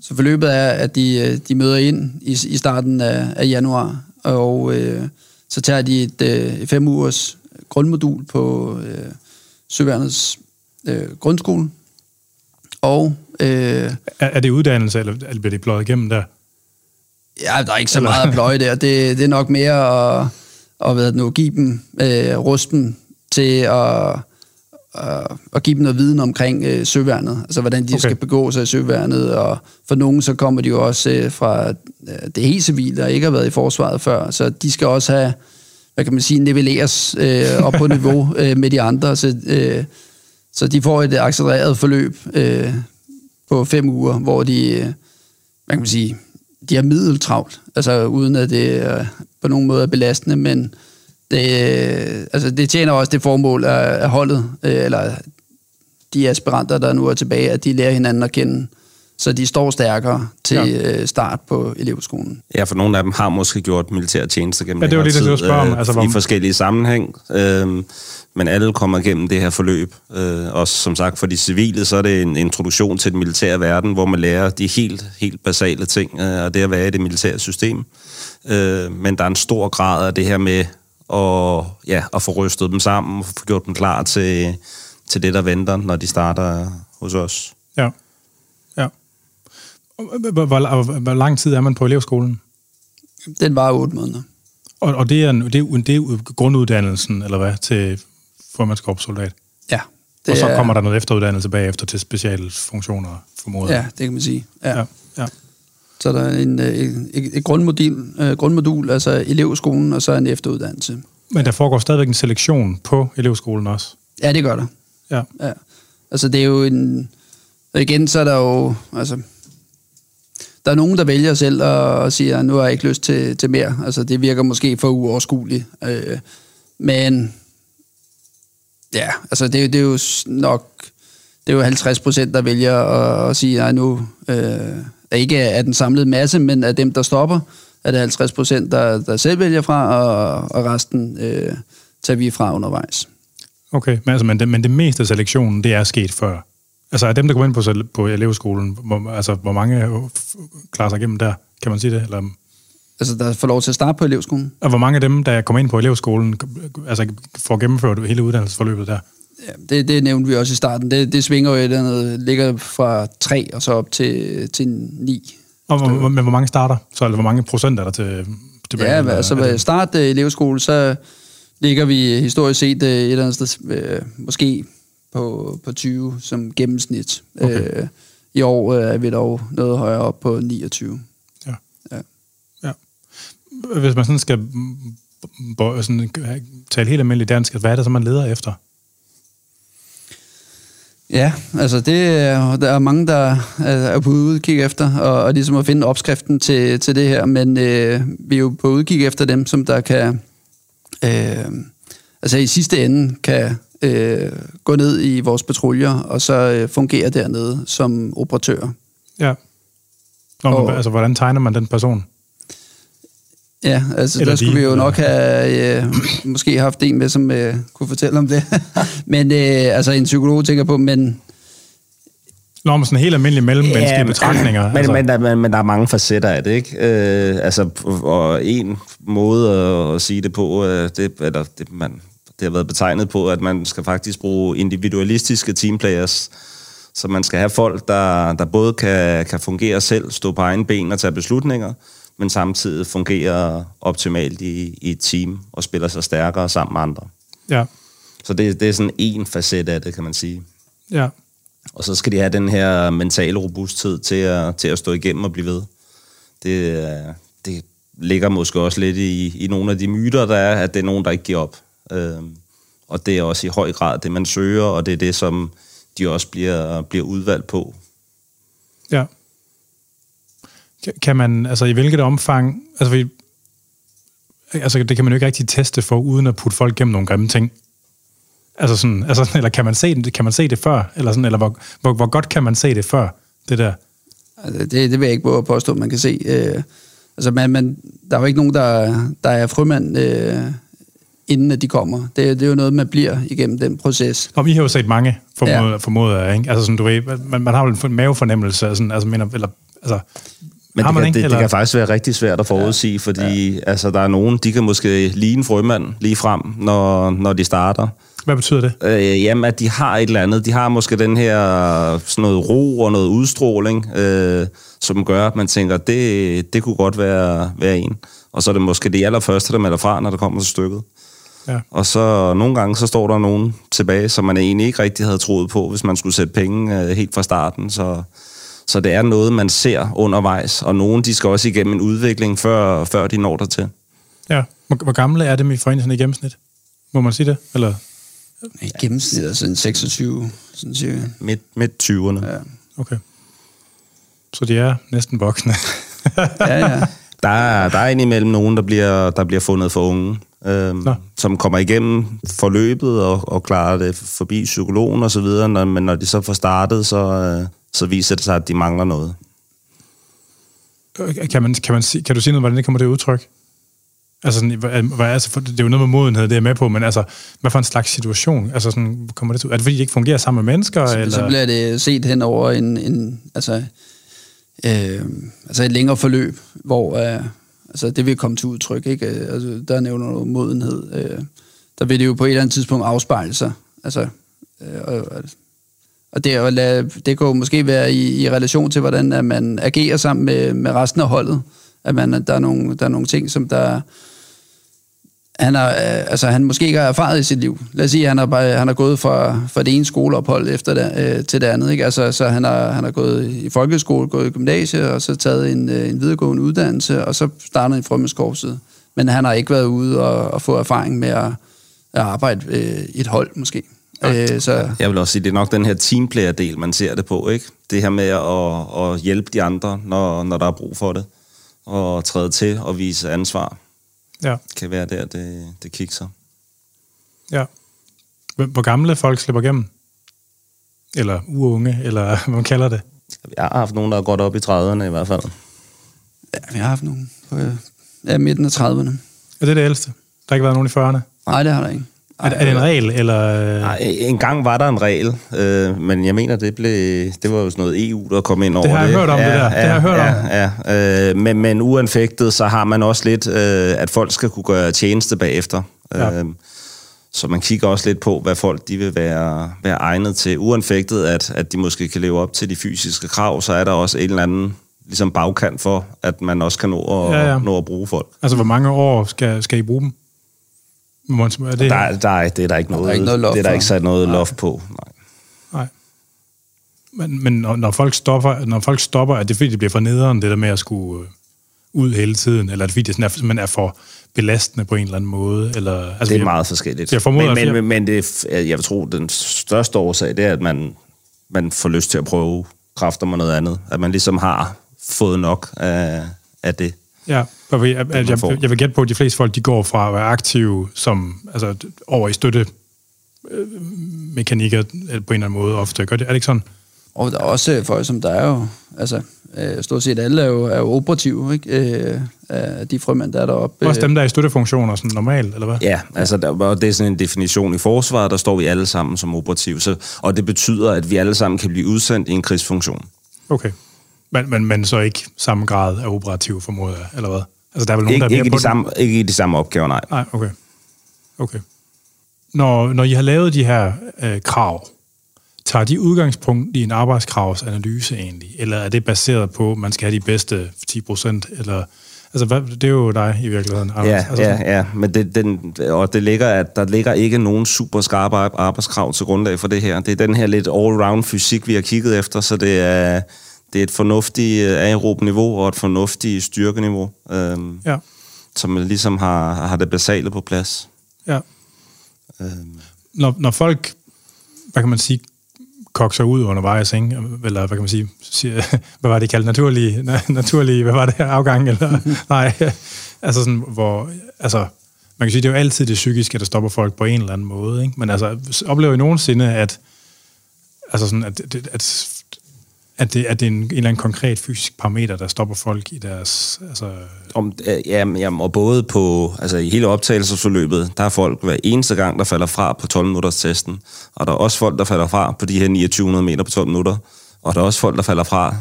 så forløbet er, at de, øh, de møder ind i, i starten af, af januar, og øh, så tager de et øh, fem ugers grundmodul på øh, Søværnets øh, grundskole, og øh, Er, er det uddannelse, eller, eller bliver det pløjet igennem der? ja, der er ikke så Eller- meget at pløje der. Det, det er nok mere at, at, er det nu, give dem øh, rusten til at, at, at give dem noget viden omkring øh, søværnet, altså hvordan de Okay. skal begå sig i søværnet, og for nogen så kommer de jo også øh, fra øh, det helt civile, der ikke har været i forsvaret før, så de skal også have, hvad kan man sige, nivelleres øh, op på *laughs* niveau øh, med de andre, så, øh, så de får et accelereret forløb øh, på fem uger, hvor de, øh, hvad kan man sige, de har middeltravlt, altså uden at det øh, på nogen måde er belastende, men det, øh, altså det tjener også det formål af, af holdet, øh, eller de aspiranter, der nu er tilbage, at de lærer hinanden at kende, så de står stærkere til Ja. ja. start på elevskolen. Ja, for nogle af dem har måske gjort militær tjeneste gennem Ja, det var det, tid, skulle spørge om. øh, Altså, i hvor- forskellige sammenhæng. Øh, men alle kommer igennem det her forløb. Øh, også som sagt for de civile, så er det en introduktion til den militære verden, hvor man lærer de helt, helt basale ting, øh, og det at være i det militære system. Øh, men der er en stor grad af det her med at, ja, at få rystet dem sammen, og få gjort dem klar til, til det, der venter, når de starter hos os. Ja. Ja. Hvor, hvor, hvor, lang tid er man på elevskolen? Den var otte måneder. Og, og det, er, en- det, er, det er grunduddannelsen, eller hvad, til formandskabssoldat? Ja, Det og så er, kommer der noget efteruddannelse bagefter til specialfunktioner, formoder Ja, det kan man sige. Ja. ja, ja. Så der er en, et, et grundmodul, uh, grundmodul, altså elevskolen, og så en efteruddannelse. Men der foregår stadigvæk en selektion på elevskolen også? Ja, det gør der. Ja. ja. Altså, det er jo en... Og igen, så er der jo... Altså, der er nogen, der vælger selv og siger, nu har jeg ikke lyst til, til mere. Altså, det virker måske for uoverskueligt. Øh, men ja, altså, det, det er jo nok... Det er jo 50 procent, der vælger at, at sige, nej, nu... Øh, ikke af den samlede masse, men af dem, der stopper, er det 50 procent, der, der selv vælger fra, og, og resten øh, tager vi fra undervejs. Okay, men, altså, men, det, men det meste af selektionen, det er sket før? Altså er dem, der går ind på, på elevskolen, hvor, altså hvor mange klarer sig igennem der? Kan man sige det? Eller? Altså der får lov til at starte på elevskolen? Og hvor mange af dem, der kommer ind på elevskolen, altså får gennemført hele uddannelsesforløbet der? Ja, det, det nævnte vi også i starten. Det, det svinger jo et eller andet, ligger fra 3 og så op til, til 9. Og, men hvor mange starter? Så eller hvor mange procent er der til tilbage? Ja, altså ved start uh, elevskole, så ligger vi historisk set uh, et eller andet sted, uh, måske på, på 20 som gennemsnit. Okay. Uh, I år uh, er vi dog noget højere op på 29. Ja. ja. ja. Hvis man sådan skal sådan, tale helt almindeligt dansk, hvad er det så, man leder efter? Ja, altså det der er mange, der er på udkig efter, og, og ligesom at finde opskriften til, til det her, men øh, vi er jo på udkig efter dem, som der kan, øh, altså i sidste ende kan øh, gå ned i vores patruljer, og så øh, fungere dernede som operatør. Ja. Nå, og, altså, hvordan tegner man den person? Ja, altså Eller der skulle de, vi jo nok have øh, måske haft en med, som øh, kunne fortælle om det. *laughs* men øh, altså en psykolog tænker på, men... Nå, men sådan helt almindelige mellemmenneskelige ja, betragtninger. Men, altså. men, der, men, men der er mange facetter af det, ikke? Øh, altså, og en måde at, at sige det på, øh, det, eller det, man, det har været betegnet på, at man skal faktisk bruge individualistiske teamplayers, så man skal have folk, der, der både kan, kan fungere selv, stå på egen ben og tage beslutninger, men samtidig fungerer optimalt i, i et team og spiller sig stærkere sammen med andre. Ja. Så det, det er sådan en facet af det, kan man sige. Ja. Og så skal de have den her mentale robusthed til at, til at stå igennem og blive ved. Det, det ligger måske også lidt i, i nogle af de myter, der er, at det er nogen, der ikke giver op. Øhm, og det er også i høj grad det, man søger, og det er det, som de også bliver, bliver udvalgt på. Ja. Kan man, altså i hvilket omfang, altså, vi, altså det kan man jo ikke rigtig teste for, uden at putte folk gennem nogle grimme ting. Altså sådan, altså, eller kan man se det, kan man se det før? Eller, sådan, eller hvor, hvor, hvor godt kan man se det før, det der? Altså, det, det vil jeg ikke både påstå, man kan se. Øh, altså, man, man, der er jo ikke nogen, der, der er frømand, øh, inden at de kommer. Det, det er jo noget, man bliver igennem den proces. Og vi har jo set mange, formoder, ja. formoder ikke? Altså sådan, du ved, man, man har jo en mavefornemmelse, sådan, altså, mener, eller, altså, men det, kan, ikke, det, det kan faktisk være rigtig svært at forudsige, ja. fordi ja. Altså, der er nogen, de kan måske ligne frømand lige frem, når, når de starter. Hvad betyder det? Øh, jamen, at de har et eller andet. De har måske den her sådan noget ro og noget udstråling, øh, som gør, at man tænker, det, det kunne godt være, være en. Og så er det måske det allerførste, der melder fra, når der kommer til stykket. Ja. Og så nogle gange, så står der nogen tilbage, som man egentlig ikke rigtig havde troet på, hvis man skulle sætte penge øh, helt fra starten. Så så det er noget, man ser undervejs, og nogen de skal også igennem en udvikling, før, før de når der til. Ja. Hvor, hvor gamle er dem i foreningen i gennemsnit? Må man sige det? Eller? I gennemsnit er sådan 26, sådan cirka. Midt, midt 20'erne. Ja. Okay. Så de er næsten voksne. *laughs* ja, ja. Der er, der er indimellem nogen, der bliver, der bliver fundet for unge, øhm, som kommer igennem forløbet og, og klarer det forbi psykologen og så videre, når, men når de så får startet, så, øh, så viser det sig, at de mangler noget. Øh, kan, man, kan, man kan du sige noget, hvordan det kommer det udtryk? Altså, sådan, hvad, altså, det er jo noget med modenhed, det er med på, men altså, hvad for en slags situation? Altså, sådan, kommer det til, er det fordi, de ikke fungerer sammen med mennesker? Så, eller? så bliver det set hen over en, en altså, øh, altså et længere forløb, hvor øh, altså, det vil komme til udtryk. Ikke? Altså, der nævner du modenhed. Øh, der vil det jo på et eller andet tidspunkt afspejle sig. Altså, øh, og, og det, at lade, det kunne måske være i, i relation til, hvordan at man agerer sammen med, med resten af holdet. At man, der, er nogle, der er nogle ting, som der han er, øh, altså, han måske ikke har erfaret i sit liv. Lad os sige, at han har, bare, han har gået fra, fra det ene skoleophold efter det, øh, til det andet. Ikke? Altså, så han har, han har gået i folkeskole, gået i gymnasiet, og så taget en, øh, en videregående uddannelse, og så startet i frømmeskorpset. Men han har ikke været ude og, og få erfaring med at, at arbejde øh, i et hold, måske. Øh, så. Jeg vil også sige, det er nok den her teamplayer-del, man ser det på, ikke? Det her med at, at hjælpe de andre, når, når der er brug for det, og træde til og vise ansvar ja. kan være der, det, det kikser. Ja. Hvor gamle folk slipper igennem? Eller uunge, eller *laughs* hvad man kalder det? Jeg har haft nogen, der er godt op i 30'erne i hvert fald. Ja, vi har haft nogen på ja, midten af 30'erne. Er det det ældste? Der har ikke været nogen i 40'erne? Nej, det har der ikke. Er, er det en regel, eller...? Nej, en gang var der en regel, øh, men jeg mener, det blev, det var jo sådan noget EU, der kom ind over det. har jeg det. hørt om, ja, det der. Ja, det har jeg hørt ja, om. Ja, øh, men, men uanfægtet, så har man også lidt, øh, at folk skal kunne gøre tjeneste bagefter. Ja. Øh, så man kigger også lidt på, hvad folk de vil være, være egnet til. Uanfægtet, at, at de måske kan leve op til de fysiske krav, så er der også en eller anden ligesom bagkant for, at man også kan nå at, ja, ja. nå at bruge folk. Altså, hvor mange år skal, skal I bruge dem? Er det... Der, der, er, det er der ikke noget, der er ikke noget loft det er der ikke sat noget loft på. Nej. Nej. Men, men når, når, folk stopper, når folk stopper, er det fordi, det bliver for nederen, det der med at skulle øh, ud hele tiden, eller er det fordi, det sådan er, man er for belastende på en eller anden måde? Eller, altså, det er meget forskelligt. Jeg formoder, men, men, men det, jeg vil tro, den største årsag, det er, at man, man får lyst til at prøve kræfter med noget andet. At man ligesom har fået nok af, af det. Ja, jeg, jeg, jeg, jeg vil gætte på, at de fleste folk, de går fra at være aktive som, altså, over i støtte øh, mekanikker på en eller anden måde ofte. Gør det, er det ikke sådan? Og der er også folk, som der er jo, altså øh, stort set alle er jo, er jo operative, ikke? Øh, de frømænd, der er deroppe. Også dem, der er i støttefunktioner, sådan normalt, eller hvad? Ja, altså der, det er sådan en definition i forsvaret, der står vi alle sammen som operative, så, og det betyder, at vi alle sammen kan blive udsendt i en krigsfunktion. Okay. Men, men, men så ikke samme grad af operativ formoder, eller hvad? Altså, der er vel nogen, ikke, der er ikke, de samme, ikke i de samme opgaver, nej. Nej, okay. okay. Når, når I har lavet de her øh, krav, tager de udgangspunkt i en arbejdskravsanalyse egentlig? Eller er det baseret på, at man skal have de bedste 10 procent? Eller, altså, hvad, det er jo dig i virkeligheden, Anders. Ja, altså, ja, ja. Men det, den, og det ligger, at der ligger ikke nogen super skarpe arbejdskrav til grundlag for det her. Det er den her lidt all-round fysik, vi har kigget efter, så det er det er et fornuftigt øh, aerob niveau og et fornuftigt styrkeniveau, øhm, ja. som ligesom har, har det basale på plads. Ja. Øhm. Når, når folk, hvad kan man sige, kokser ud undervejs, ikke? eller hvad kan man sige, siger, *laughs* hvad var det kaldt, naturlig, naturlig, hvad var det, afgang, eller, *laughs* nej, altså sådan, hvor, altså, man kan sige, det er jo altid det psykiske, der stopper folk på en eller anden måde, ikke? men altså, oplever I nogensinde, at, altså sådan, at, at, at det, at det er en, en eller anden konkret fysisk parameter, der stopper folk i deres... Altså... Om, ja, jamen, og både på, altså i hele optagelsesforløbet, der er folk hver eneste gang, der falder fra på 12 minutters testen. Og der er også folk, der falder fra på de her 2900 meter på 12 minutter. Og der er også folk, der falder fra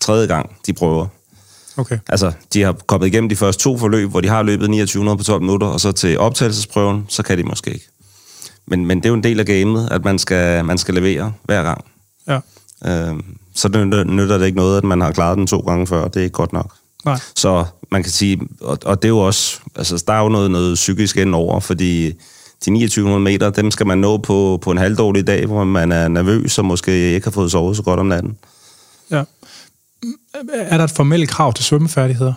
tredje gang, de prøver. Okay. Altså, de har kommet igennem de første to forløb, hvor de har løbet 2900 på 12 minutter, og så til optagelsesprøven, så kan de måske ikke. Men, men det er jo en del af gamet, at man skal, man skal levere hver gang. Ja. Øhm, så det nytter det ikke noget, at man har klaret den to gange før. Det er ikke godt nok. Nej. Så man kan sige, og, og det er jo også, altså der er jo noget, noget psykisk ind over, fordi de 2900 meter, dem skal man nå på, på en halvdårlig dag, hvor man er nervøs og måske ikke har fået sovet så godt om natten. Ja. Er der et formelt krav til svømmefærdigheder?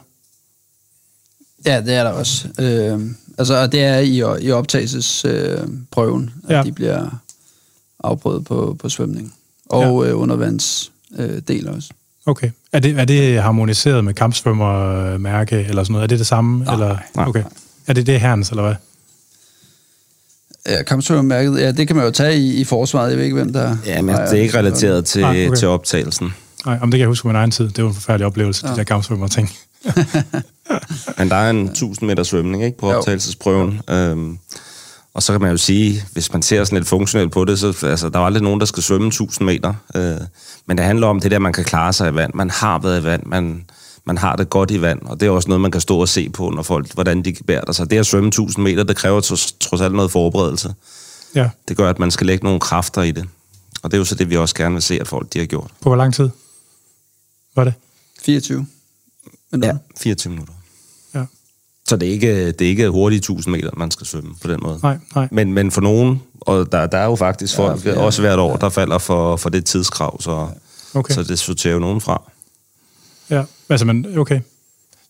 Ja, det er der også. Øh, altså, det er i, i optagelsesprøven, øh, at ja. de bliver afprøvet på, på svømning. Og ja. øh, undervands øh, del også. Okay. Er det, er det harmoniseret med kampsvømmermærke eller sådan noget? Er det det samme? Nej, eller? nej. Okay. Er det det herrens, eller hvad? Ja, kampsvømmermærket, ja, det kan man jo tage i, i forsvaret. Jeg ved ikke, hvem der... Ja, men det er ikke relateret til, nej, okay. til optagelsen. Nej, om det kan jeg huske på min egen tid. Det var en forfærdelig oplevelse, ja. de der kampsvømmer-ting. *laughs* men der er en 1000 meter svømning ikke, på optagelsesprøven. Øhm, og så kan man jo sige, hvis man ser sådan lidt funktionelt på det, så altså, der er aldrig nogen, der skal svømme 1000 meter. Øh, men det handler om det der, man kan klare sig i vand. Man har været i vand, man, man har det godt i vand, og det er også noget, man kan stå og se på, når folk, hvordan de bærer sig. Det at svømme 1000 meter, det kræver trods alt noget forberedelse. Ja. Det gør, at man skal lægge nogle kræfter i det. Og det er jo så det, vi også gerne vil se, at folk de har gjort. På hvor lang tid var det? 24 minutter. Ja, 24 minutter. Ja. Så det er ikke, det er ikke hurtige 1000 meter, man skal svømme på den måde. Nej, nej. Men, men for nogen, og der, der er jo faktisk folk, ja, også hvert år, der falder for, for det tidskrav, så, Okay. så det sorterer jo nogen fra. Ja, altså, men okay.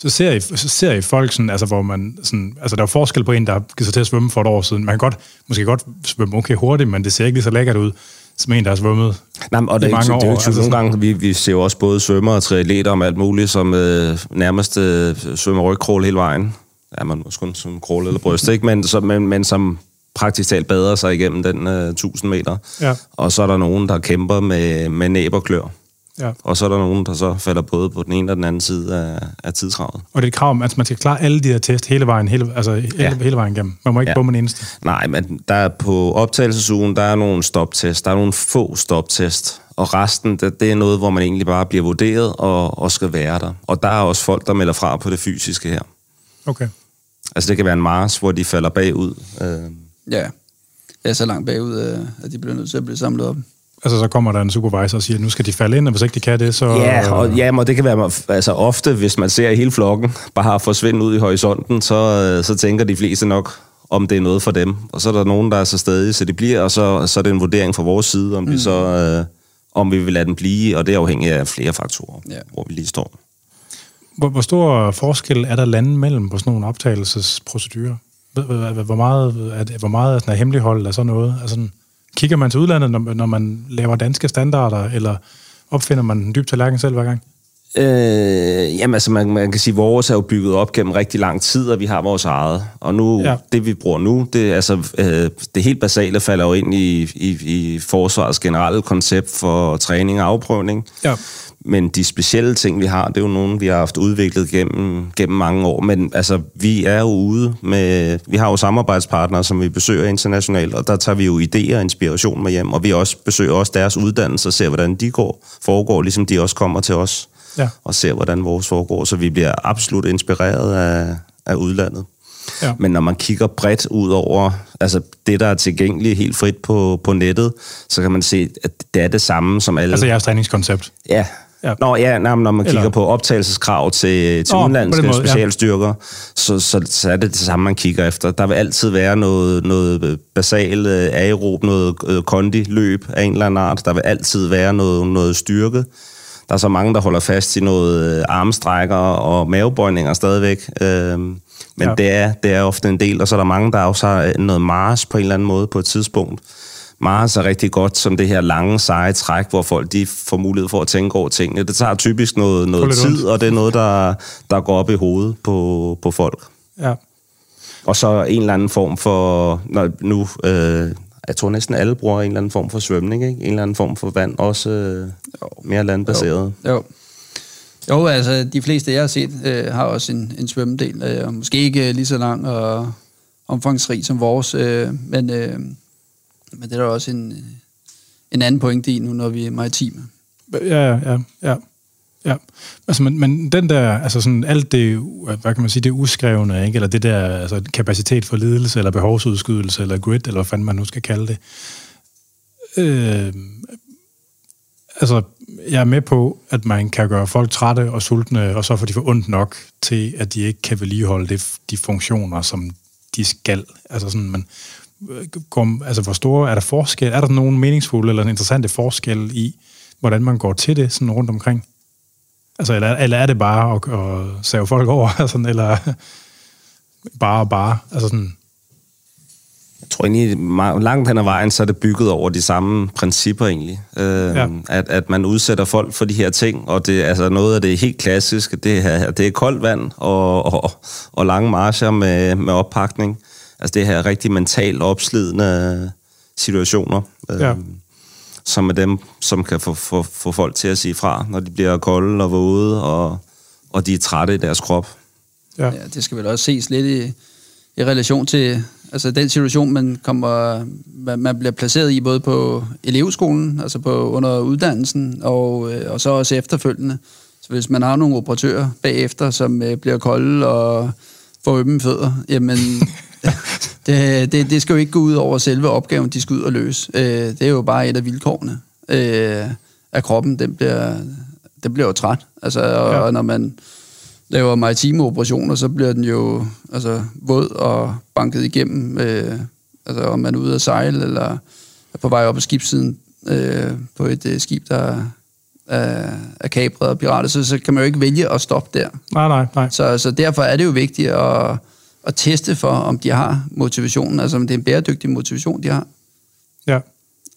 Så ser I, så ser I folk sådan, altså, hvor man sådan, altså, der er forskel på en, der givet sig til at svømme for et år siden. Man kan godt, måske godt svømme okay hurtigt, men det ser ikke lige så lækkert ud, som en, der har svømmet Nej, men, og det er, mange ikke, det er jo år. ikke Altså nogle gange, vi, vi ser jo også både svømmer og triatleter om alt muligt, som øh, nærmest øh, svømmer rygkrål hele vejen. Ja, man måske kun som krål eller bryst, ikke? Men, så, men, men som praktisk talt bader sig igennem den øh, 1000 meter. Ja. Og så er der nogen, der kæmper med, med næb og klør. Ja. Og så er der nogen, der så falder både på den ene og den anden side af, af tidsravet. Og det er et krav om, at man skal klare alle de her test hele vejen, hele, altså hele, Ja. hele vejen igennem. Man må ikke Ja. bomme en eneste. Nej, men der er på optagelsesugen, der er nogle stoptest. Der er nogle få stoptest. Og resten, det, det er noget, hvor man egentlig bare bliver vurderet og, og skal være der. Og der er også folk, der melder fra på det fysiske her. Okay. Altså det kan være en Mars, hvor de falder bagud. Øh, Ja, jeg er så langt bagud, øh, at de bliver nødt til at blive samlet op. Altså, så kommer der en supervisor og siger, nu skal de falde ind, og hvis ikke de kan det, så... ja, og, ja, og det kan være altså ofte, hvis man ser hele flokken bare forsvinde ud i horisonten, så, øh, så tænker de fleste nok, om det er noget for dem. Og så er der nogen, der er så stadig, så de bliver, og så, så er det en vurdering fra vores side, om, mm. vi så, øh, om vi vil lade dem blive, og det er afhængigt af flere faktorer, Ja. hvor vi lige står. Hvor, hvor stor forskel er der lande mellem på sådan nogle optagelsesprocedurer? Hvor- meget, er det, hvor meget er sådan hemmelighold af sådan noget? Altså, kigger man til udlandet, når, når man laver danske standarder, eller opfinder man en dyb tallerken selv hver gang? Øh, jamen altså, man, man kan sige, at vores er jo bygget op gennem rigtig lang tid, og vi har vores eget. Og nu, ja. Det vi bruger nu, det, altså, øh, det helt basale falder jo ind i, i, i forsvarets generelle koncept for træning og afprøvning. Ja. Men de specielle ting, vi har, det er jo nogle, vi har haft udviklet gennem, gennem mange år. Men altså, vi er jo ude med... Vi har jo samarbejdspartnere, som vi besøger internationalt, og der tager vi jo idéer og inspiration med hjem. Og vi også besøger også deres uddannelser og ser, hvordan de går, foregår, ligesom de også kommer til os Ja. og ser, hvordan vores foregår. Så vi bliver absolut inspireret af, af udlandet. Ja. Men når man kigger bredt ud over altså det, der er tilgængeligt helt frit på, på nettet, så kan man se, at det er det samme som alle... Altså jeres træningskoncept. Ja. Ja. ja. Nå ja, nej, når man Eller- kigger på optagelseskrav til, til oh, udenlandske måde, ja. specialstyrker, så, så, så er det det samme, man kigger efter. Der vil altid være noget, noget basal øh, aerob, noget øh, kondi-løb af en eller anden art. Der vil altid være noget, noget styrke. Der er så mange, der holder fast i noget øh, armstrækker og mavebøjninger stadigvæk. Øh, men Ja. ja. det, er, det er ofte en del, og så er der mange, der også har noget Mars på en eller anden måde på et tidspunkt. Mars er rigtig godt som det her lange, seje træk, hvor folk de får mulighed for at tænke over tingene. Det tager typisk noget, noget tid, ondt. og det er noget, der, der går op i hovedet på, på folk. Ja. Og så en eller anden form for... Når nu, øh, jeg tror næsten alle bruger en eller anden form for svømning, ikke? En eller anden form for vand, også øh, mere landbaseret. Jo. Jo, altså de fleste, jeg har set, øh, har også en, en svømmedel. Øh, måske ikke øh, lige så lang og omfangsrig som vores, øh, men, øh, men det er der også en, øh, en anden pointe i nu, når vi er maritime. Ja, ja, ja, ja. ja. Altså, men, men den der, altså sådan alt det, hvad kan man sige, det uskrevne, ikke? eller det der altså, kapacitet for lidelse, eller behovsudskydelse, eller grid, eller hvad fanden man nu skal kalde det. Øh, altså, jeg er med på, at man kan gøre folk trætte og sultne, og så får de for ondt nok til, at de ikke kan vedligeholde det, de funktioner, som de skal. Altså sådan, man, går, altså hvor store er der forskel? Er der nogen meningsfulde eller interessante forskel i, hvordan man går til det sådan rundt omkring? Altså, eller, eller er det bare at, at save folk over? *laughs* Altså, eller bare og bare? Altså sådan, Jeg tror egentlig, langt hen ad vejen, så er det bygget over de samme principper egentlig. Øh, Ja. at, at man udsætter folk for de her ting, og det altså noget af det helt klassiske, det er, det er koldt vand og, og, og lange marcher med, med oppakning. Altså det her rigtig mentalt opslidende situationer, øh, Ja. som er dem, som kan få, få, få folk til at sige fra, når de bliver kolde og våde, og, og de er trætte i deres krop. ja. Ja, det skal vel også ses lidt i, i relation til altså den situation, man kommer, man, man bliver placeret i, både på elevskolen, altså på under uddannelsen, og, øh, og så også efterfølgende. Så hvis man har nogle operatører bagefter, som øh, bliver kolde og får ømme fødder, jamen *laughs* *laughs* det, det, det skal jo ikke gå ud over selve opgaven, de skal ud og løse. Øh, det er jo bare et af vilkårene. Øh, at kroppen, den bliver, den bliver jo træt. Altså, og, Ja. og når man laver maritime operationer, så bliver den jo altså, våd og banket igennem, øh, altså om man er ude at sejle, eller er på vej op ad skibssiden øh, på et øh, skib, der er, er kabret og pirater, så, så kan man jo ikke vælge at stoppe der. Nej, nej, nej. Så, så derfor er det jo vigtigt at, at teste for, om de har motivationen, altså om det er en bæredygtig motivation, de har. Ja.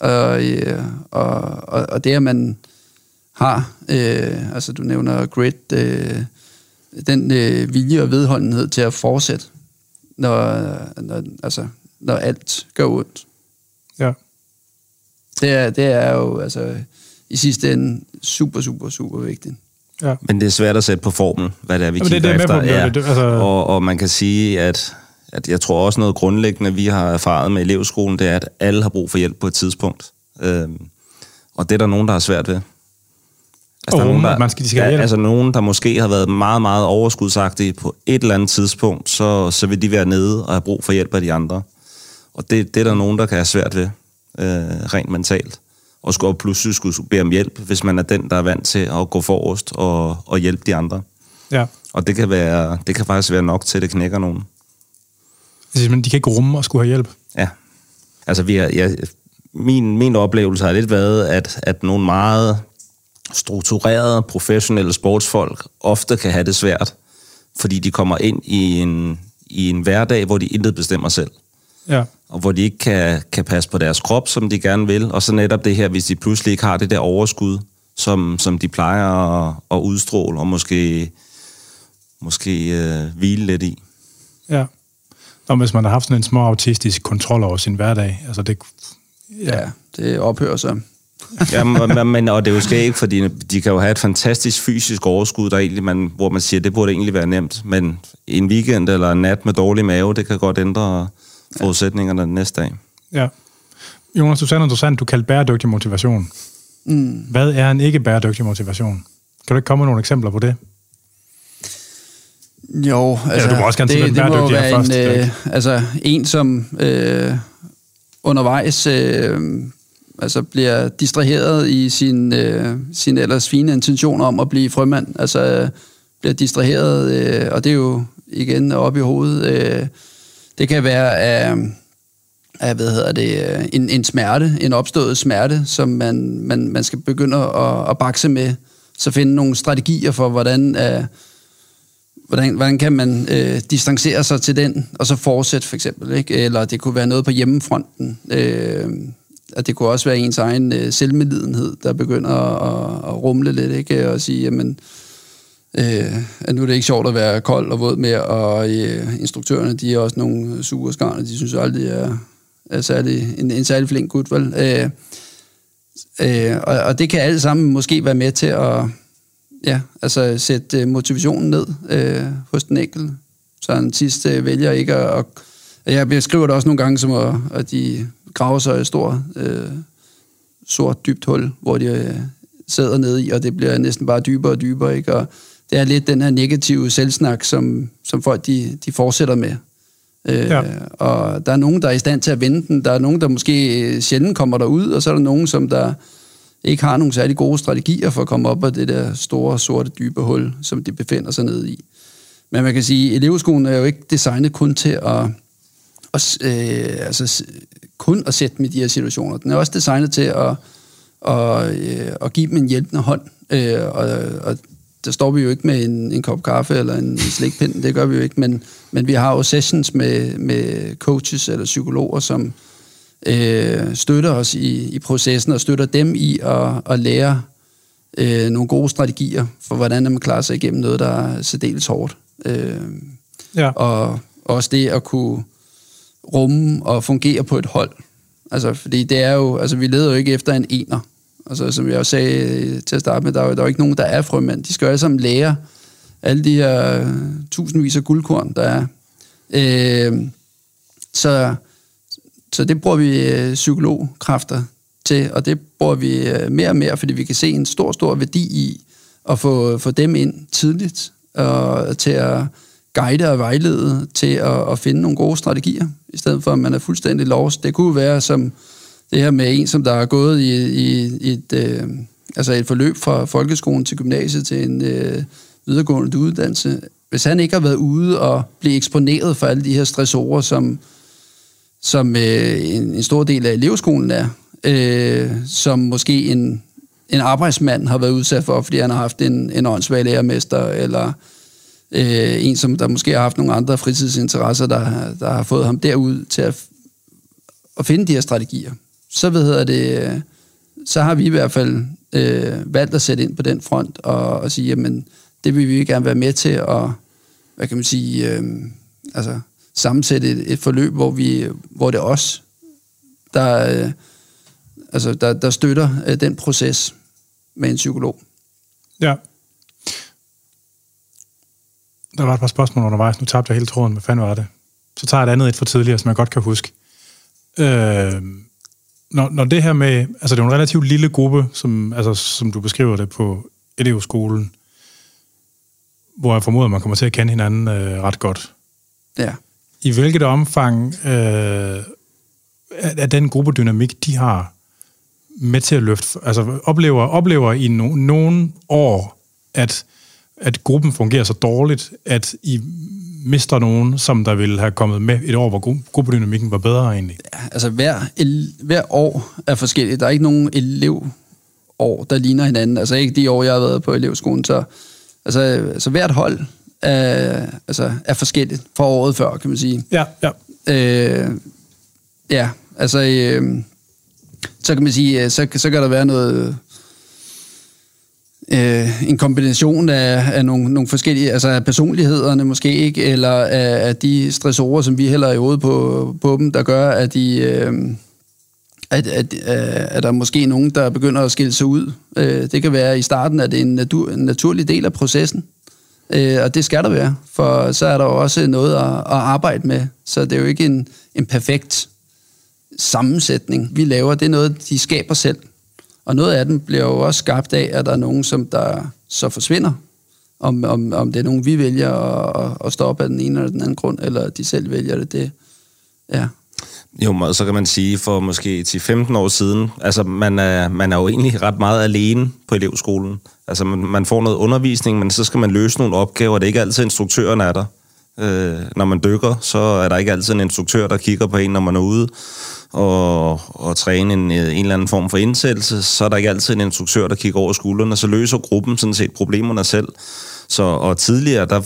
Og, øh, og, og, og det, at man har, øh, altså du nævner grit, øh, den øh, vilje og vedholdenhed til at fortsætte, når, når, altså, når alt gør ondt. Ja. Det er, det er jo altså, i sidste ende super, super, super vigtigt. Ja. Men det er svært at sætte på formel, hvad det er, vi Jamen, det er kigger det, jeg er efter. på, det det, altså- og, og man kan sige, at, at jeg tror også noget grundlæggende, vi har erfaret med elevskolen, det er, at alle har brug for hjælp på et tidspunkt. Øhm, og det er der nogen, der har svært ved. Og der er nogen, der, man skal- de skal ja, altså nogen, der måske har været meget, meget overskudsagtige på et eller andet tidspunkt, så, så vil de være nede og have brug for hjælp af de andre. Og det, det er der nogen, der kan have svært ved, øh, rent mentalt. Og skulle pludselig skulle bede om hjælp, hvis man er den, der er vant til at gå forrest og, og hjælpe de andre. ja. Og det kan, være, det kan faktisk være nok til, at det knækker nogen. Altså, men de kan ikke rumme og skulle have hjælp. Ja. Altså, vi har, ja, min, min oplevelse har lidt været, at, at nogle meget strukturerede, professionelle sportsfolk ofte kan have det svært, fordi de kommer ind i en, i en hverdag, hvor de intet bestemmer selv. Ja. Og hvor de ikke kan, kan passe på deres krop, som de gerne vil. Og så netop det her, hvis de pludselig ikke har det der overskud, som, som de plejer at, at udstråle, og måske, måske øh, hvile lidt i. Ja. Og hvis man har haft sådan en små autistisk kontrol over sin hverdag, altså det... Ja, ja det ophører så. Ja, men, men, og det er jo skægt, fordi de kan jo have et fantastisk fysisk overskud, der egentlig man, hvor man siger, det burde egentlig være nemt. Men en weekend eller en nat med dårlig mave, det kan godt ændre forudsætningerne den næste dag. Ja. Jonas, du sagde noget interessant, du kaldte bæredygtig motivation. Mm. Hvad er en ikke bæredygtig motivation? Kan du ikke komme med nogle eksempler på det? Jo, altså, du må også gerne sige, det, det må er være først, en, øh, altså, en, som øh, undervejs øh, altså, bliver distraheret i sin, øh, sin ellers fine intention om at blive frømand. Altså, øh, bliver distraheret, øh, og det er jo igen op i hovedet. Øh, det kan være af, af hvad hedder det, øh, en, en smerte, en opstået smerte, som man, man, man skal begynde at, at bakse med. Så finde nogle strategier for, hvordan... uh, hvordan, hvordan kan man uh, distancere sig til den, og så fortsætte for eksempel, ikke? Eller det kunne være noget på hjemmefronten. Uh, og det kunne også være ens egen øh, selvmedlidenhed, der begynder at, at, at rumle lidt, ikke? Og sige, jamen, øh, at nu er det ikke sjovt at være kold og våd mere, og øh, instruktørerne, de er også nogle sure skarne, de synes aldrig, er, er særlig, en, en særlig flink gut, vel? Øh, øh, og, og det kan alle sammen måske være med til at ja, altså sætte øh, motivationen ned øh, hos den enkelte, så han sidst øh, vælger ikke at, at... Jeg beskriver det også nogle gange som, at, at de graver sig i et stort, øh, sort, dybt hul, hvor de øh, sidder nede i, og det bliver næsten bare dybere og dybere, ikke? Og det er lidt den her negative selvsnak, som, som folk de, de fortsætter med. Øh, Ja. Og der er nogen, der er i stand til at vende den. Der er nogen, der måske sjældent kommer derud, og så er der nogen, som der ikke har nogle særlig gode strategier for at komme op af det der store, sorte, dybe hul, som de befinder sig nede i. Men man kan sige, at elevskolen er jo ikke designet kun til at, at øh, altså, kun at sætte dem i de her situationer. Den er også designet til at, at, øh, at give dem en hjælpende hånd. Øh, og, og der står vi jo ikke med en, en kop kaffe eller en, en slikpind, det gør vi jo ikke, men, men vi har jo sessions med, med coaches eller psykologer, som øh, støtter os i, i processen og støtter dem i at, at lære øh, nogle gode strategier for, hvordan man klarer sig igennem noget, der er særdeles hårdt. Øh, Ja. og også det at kunne rumme og fungere på et hold. Altså, fordi det er jo, altså vi leder jo ikke efter en ener. Altså, som jeg også sagde øh, til at starte med, der er jo, der er jo ikke nogen, der er frømænd. De skal jo alle sammen lære alle de her øh, tusindvis af guldkorn, der er. Øh, så, så det bruger vi øh, psykologkræfter til, og det bruger vi øh, mere og mere, fordi vi kan se en stor, stor værdi i at få, få dem ind tidligt, og til at guide og vejlede til at, at finde nogle gode strategier, i stedet for at man er fuldstændig lost. Det kunne være som det her med en, som der er gået i, i, i et, øh, altså et forløb fra folkeskolen til gymnasiet til en, øh, videregående uddannelse, hvis han ikke har været ude og blive eksponeret for alle de her stressorer, som, som øh, en, en stor del af elevskolen er, øh, som måske en, en arbejdsmand har været udsat for, fordi han har haft en, en åndssvag lærermester, eller øh, en, som der måske har haft nogle andre fritidsinteresser, der, der har fået ham derud til at, at finde de her strategier. Så hvad hedder det, så har vi i hvert fald øh, valgt at sætte ind på den front og, og sige, jamen, det vil vi gerne være med til at, hvad kan man sige, øh, altså sammensætte et, et forløb, hvor, vi, hvor det er os, der, øh, altså, der, der støtter øh, den proces med en psykolog. Ja. Der var et par spørgsmål undervejs. Nu tabte jeg hele tråden. Hvad fanden var det? Så tager jeg et andet et for tidligere, som jeg godt kan huske. Øh, når, når det her med... Altså, det er en relativt lille gruppe, som, altså, som du beskriver det på elevskolen, hvor jeg formoder, man kommer til at kende hinanden øh, ret godt. Ja. I hvilket omfang øh, er den gruppedynamik, de har med til at løfte, altså oplever, oplever i no, nogle år, at, at gruppen fungerer så dårligt, at I mister nogen, som der ville have kommet med et år, hvor gruppedynamikken var bedre egentlig? Ja, altså hver, hver år er forskelligt. Der er ikke nogen elevår, der ligner hinanden. Altså ikke de år, jeg har været på elevskolen, så altså, altså hvert hold er, altså, er forskelligt fra året før, kan man sige. Ja, ja. Øh, ja, altså, øh, så kan man sige, øh, så, så kan der være noget, øh, en kombination af, af nogle, nogle forskellige, altså af personlighederne måske ikke, eller af, af de stressorer, som vi heller i hovedet på, på dem, der gør, at de... Øh, at, at, at, at der er måske nogen, der begynder at skille sig ud. Øh, det kan være, i starten at det er en, natur, en naturlig del af processen, øh, og det skal der være, for så er der også noget at, at arbejde med. Så det er jo ikke en, en perfekt sammensætning, vi laver. Det er noget, de skaber selv. Og noget af den bliver jo også skabt af, at der er nogen, som der så forsvinder. Om, om, om det er nogen, vi vælger at, at stoppe af den ene eller den anden grund, eller de selv vælger det. det ja. Jo, så kan man sige, for måske til 15 år siden, altså man er, man er jo egentlig ret meget alene på elevskolen. Altså man, man får noget undervisning, men så skal man løse nogle opgaver, det er ikke altid instruktøren er der. Øh, når man dykker, så er der ikke altid en instruktør, der kigger på en, når man er ude og, og træne en, en eller anden form for indsættelse, så er der ikke altid en instruktør, der kigger over skuldrene, så løser gruppen sådan set problemerne selv. Så, og tidligere, der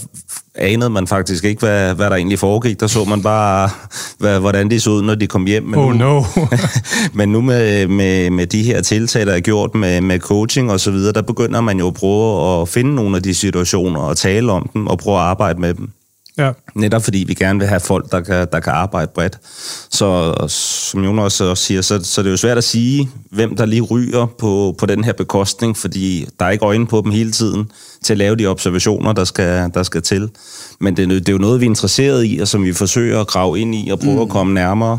anede man faktisk ikke, hvad, hvad der egentlig foregik. Der så man bare, hvad, hvordan de så ud, når de kom hjem. Men oh nu, no. *laughs* men nu med, med, med de her tiltag, der er gjort med, med coaching og så videre, der begynder man jo at prøve at finde nogle af de situationer og tale om dem og prøve at arbejde med dem. Ja. Netop fordi vi gerne vil have folk, der kan, der kan arbejde bredt. Så som Jonas også siger, så, så det er jo svært at sige, hvem der lige ryger på, på den her bekostning, fordi der er ikke øjne på dem hele tiden til at lave de observationer, der skal, der skal til. Men det, det er jo noget, vi er interesseret i, og som vi forsøger at grave ind i og prøve mm. at komme nærmere,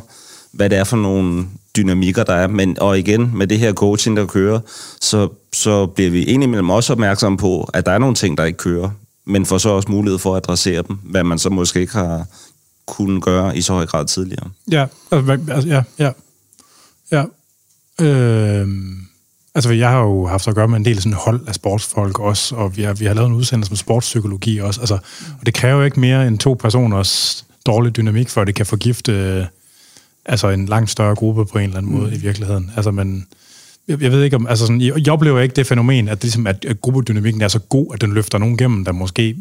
hvad det er for nogle dynamikker, der er. Men, og igen, med det her coaching, der kører, så, så bliver vi indimellem også opmærksomme på, at der er nogle ting, der ikke kører men får så også mulighed for at adressere dem, hvad man så måske ikke har kunnet gøre i så høj grad tidligere. Ja, altså, ja, ja. ja. Øh, altså, jeg har jo haft at gøre med en del sådan hold af sportsfolk også, og vi har, vi har lavet en udsendelse med sportspsykologi også, altså, og det kræver jo ikke mere end to personers dårlig dynamik, for at det kan forgifte øh, altså en langt større gruppe på en eller anden måde mm. i virkeligheden. Altså, men jeg, jeg ved ikke om, altså sådan, jeg, jeg oplever ikke det fænomen, at, det, ligesom, at, at gruppedynamikken er så god, at den løfter nogen gennem, der måske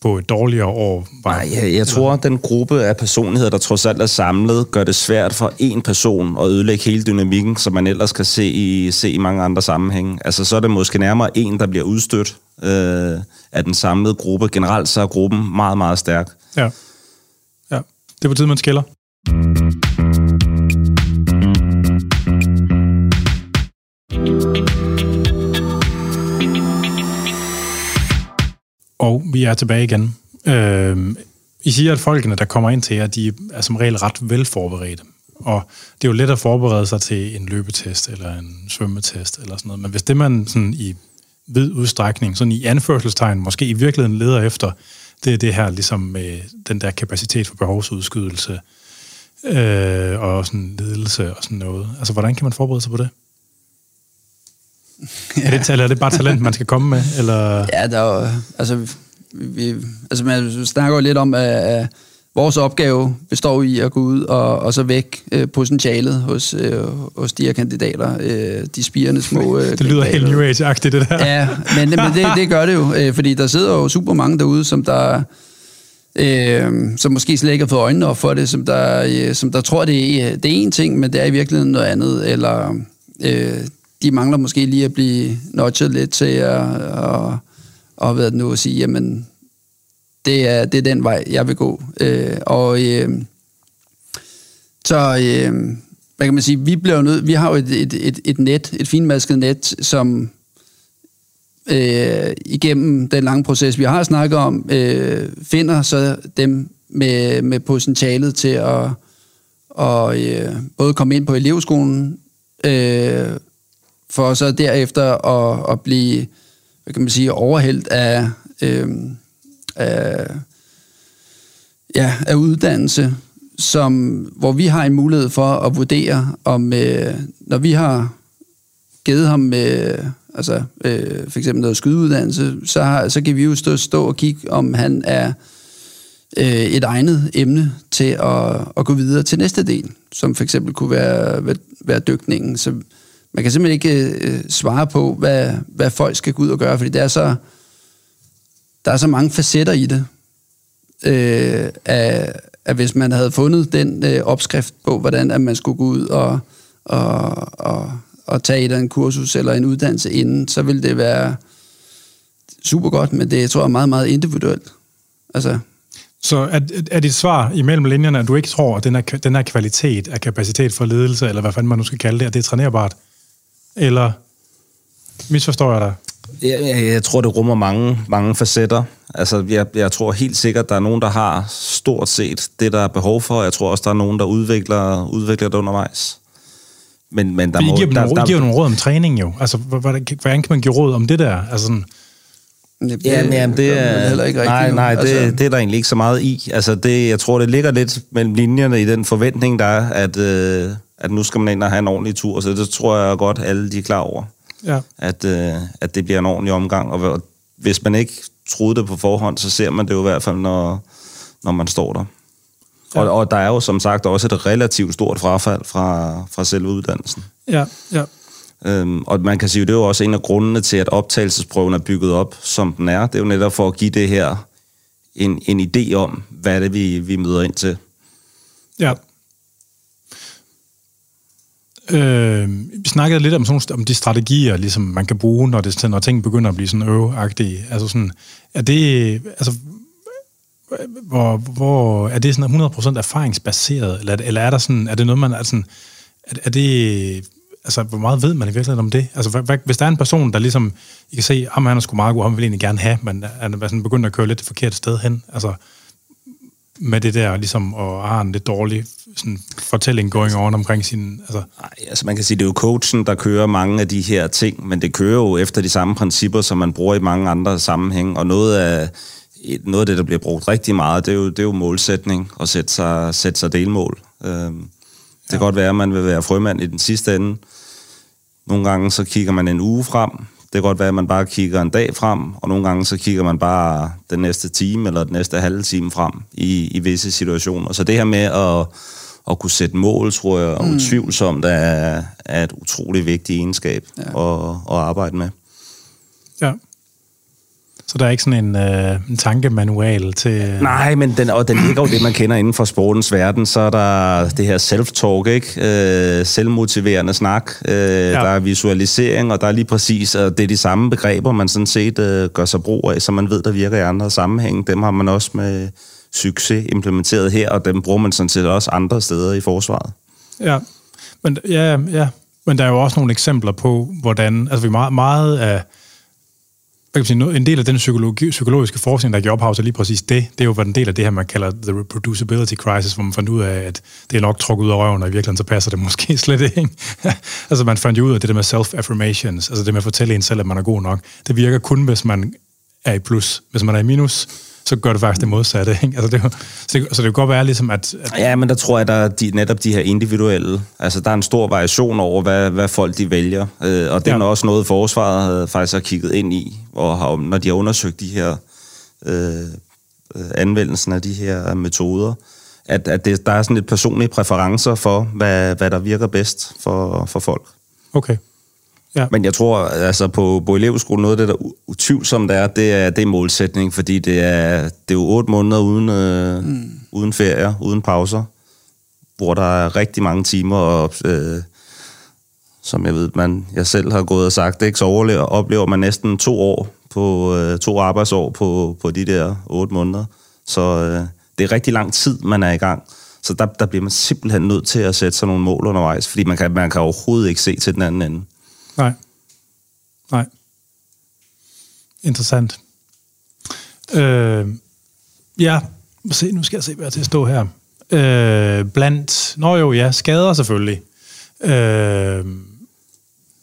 på et dårligere år var... Nej, jeg, jeg tror, at den gruppe af personligheder, der trods alt er samlet, gør det svært for en person at ødelægge hele dynamikken, som man ellers kan se i, se i mange andre sammenhænge. Altså, så er det måske nærmere en, der bliver udstødt øh, af den samlede gruppe. Generelt så er gruppen meget, meget stærk. Ja. ja. Det er på tide, man skiller. Og vi er tilbage igen. Øh, I siger, at folkene, der kommer ind til jer, de er som regel ret velforberedte. Og det er jo let at forberede sig til en løbetest eller en svømmetest eller sådan noget. Men hvis det man sådan i vid udstrækning, sådan i anførselstegn, måske i virkeligheden leder efter, det er det her ligesom med den der kapacitet for behovsudskydelse øh, og sådan ledelse og sådan noget. Altså, hvordan kan man forberede sig på det? *laughs* Ja. Er, det, eller er det bare talent, man skal komme med? Eller? Ja, der er, altså, vi, altså man snakker jo lidt om, at, vores opgave består i at gå ud og, og så væk øh, potentialet hos, øh, hos de her kandidater, øh, de spirende små øh, *laughs* Det lyder helt New Age-agtigt, det der. Ja, men, men det, det gør det jo, øh, fordi der sidder jo super mange derude, som der øh, som måske slet ikke har fået øjnene op for det, som der, øh, som der tror, det er, det er en ting, men det er i virkeligheden noget andet, eller øh, de mangler måske lige at blive notchet lidt til at, og, og hvad det nu at sige, jamen, det er, det er den vej, jeg vil gå. Øh, og øh, så, øh, hvad kan man sige, vi bliver nødt, vi har jo et, et, et, et net, et finmasket net, som øh, igennem den lange proces, vi har snakket om, øh, finder så dem med, med potentialet til at og, øh, både komme ind på elevskolen, øh, for så derefter at, at blive, hvad kan man sige, overhældt af, øh, af, ja, af uddannelse, som, hvor vi har en mulighed for at vurdere, om øh, når vi har givet ham øh, altså, øh, for eksempel noget skydeuddannelse, så, har, så kan vi jo stå, stå og kigge, om han er øh, et egnet emne til at, at gå videre til næste del, som for eksempel kunne være, være, være dykningen. Så man kan simpelthen ikke øh, svare på, hvad, hvad folk skal gå ud og gøre, fordi det er så, der er så mange facetter i det, øh, at, at hvis man havde fundet den øh, opskrift på, hvordan at man skulle gå ud og, og, og, og tage et eller en kursus eller en uddannelse inden, så ville det være super godt, men det tror jeg er meget, meget individuelt. Altså, så er, er dit svar imellem linjerne, at du ikke tror, at den her, den her kvalitet af kapacitet for ledelse, eller hvad fanden man nu skal kalde det, at det er trænerbart? Eller misforstår jeg dig? Jeg, jeg, jeg tror, det rummer mange, mange facetter. Altså, jeg, jeg tror helt sikkert, at der er nogen, der har stort set det, der er behov for. Jeg tror også, der er nogen, der udvikler, udvikler det undervejs. Men, men der må, I giver, der, der, I giver nogle råd om træning jo. Altså, hvordan, hvordan kan man give råd om det der? Altså sådan, det, ja, men, jamen, det er heller ikke rigtigt. Nej, nej, det, altså, det er der egentlig ikke så meget i. Altså, det, jeg tror, det ligger lidt mellem linjerne i den forventning, der er, at, øh, at nu skal man ind og have en ordentlig tur. Så det tror jeg godt, alle de er klar over. Ja. At, øh, at det bliver en ordentlig omgang. Og hvis man ikke troede det på forhånd, så ser man det jo i hvert fald, når, når man står der. Ja. Og, og der er jo som sagt også et relativt stort frafald fra, fra selve uddannelsen. Ja, ja. Øhm, og man kan sige, at det er jo også en af grundene til, at optagelsesprøven er bygget op, som den er. Det er jo netop for at give det her en, en idé om, hvad det vi, vi møder ind til. Ja. Øh, vi snakkede lidt om, sådan, om de strategier, ligesom man kan bruge, når, det, når ting begynder at blive sådan øveagtige. Altså sådan, er det, altså, hvor, hvor, er det sådan 100% erfaringsbaseret, eller, eller er der sådan, er det noget, man, er, sådan, er, er det, altså, hvor meget ved man i virkeligheden om det? Altså, hvad, hvad, hvis der er en person, der ligesom, I kan se, ham han er sgu meget god, ham vil egentlig gerne have, men han er sådan begyndt at køre lidt det forkerte sted hen, altså, med det der, ligesom, og har en lidt dårlig sådan, fortælling going on omkring sin... Altså. Ej, altså man kan sige, det er jo coachen, der kører mange af de her ting, men det kører jo efter de samme principper, som man bruger i mange andre sammenhænge, og noget af, noget af det, der bliver brugt rigtig meget, det er jo, det er jo målsætning, og sætte sig, sætte sig delmål. Øhm, det kan ja. godt være, at man vil være frømand i den sidste ende. Nogle gange så kigger man en uge frem. Det kan godt være, at man bare kigger en dag frem, og nogle gange så kigger man bare den næste time eller den næste halve time frem i, i visse situationer. Så det her med at, at kunne sætte mål, tror jeg, mm. utvivlsomt er, er et utrolig vigtigt egenskab ja. at, at arbejde med. Ja. Så der er ikke sådan en, øh, en tankemanual til... Nej, men den, og den ligger jo det, man kender inden for sportens verden. Så er der det her self-talk, ikke? Øh, selvmotiverende snak. Øh, ja. Der er visualisering, og der er lige præcis... Og det er de samme begreber, man sådan set øh, gør sig brug af, så man ved, der virker i andre sammenhænge. Dem har man også med succes implementeret her, og dem bruger man sådan set også andre steder i forsvaret. Ja, men, ja, ja. men der er jo også nogle eksempler på, hvordan... Altså, vi meget, meget af kan sige, en del af den psykologi, psykologiske forskning, der giver ophav til lige præcis det, det er jo en del af det her, man kalder the reproducibility crisis, hvor man fandt ud af, at det er nok trukket ud af røven, og i virkeligheden så passer det *laughs* måske slet ikke. *laughs* altså man fandt jo ud af det der med self-affirmations, altså det med at fortælle en selv, at man er god nok. Det virker kun, hvis man er i plus. Hvis man er i minus, så gør det faktisk det modsatte. Ikke? Altså det, så, det, så det kan godt være ligesom, at, at... Ja, men der tror jeg, der er de, netop de her individuelle... Altså, der er en stor variation over, hvad, hvad folk de vælger. Øh, og det ja. er også noget, forsvaret faktisk har kigget ind i, og har, når de har undersøgt de her øh, anvendelsen af de her metoder. At, at det, der er sådan lidt personlige præferencer for, hvad, hvad der virker bedst for, for folk. Okay. Ja. Men jeg tror, altså på, på elevskolen, noget af det, der utvivlsomt er, det er, det er målsætning, fordi det er, det er jo otte måneder uden, øh, mm. uden ferier, uden pauser, hvor der er rigtig mange timer, og øh, som jeg ved, man, jeg selv har gået og sagt, det ikke så overlever, oplever man næsten to år på øh, to arbejdsår på, på de der otte måneder. Så øh, det er rigtig lang tid, man er i gang. Så der, der bliver man simpelthen nødt til at sætte sig nogle mål undervejs, fordi man kan, man kan overhovedet ikke se til den anden ende. Nej. Nej. Interessant. Øh, ja, se, nu skal jeg se, hvad jeg til at stå her. Øh, blandt, nå jo, ja, skader selvfølgelig. Øh,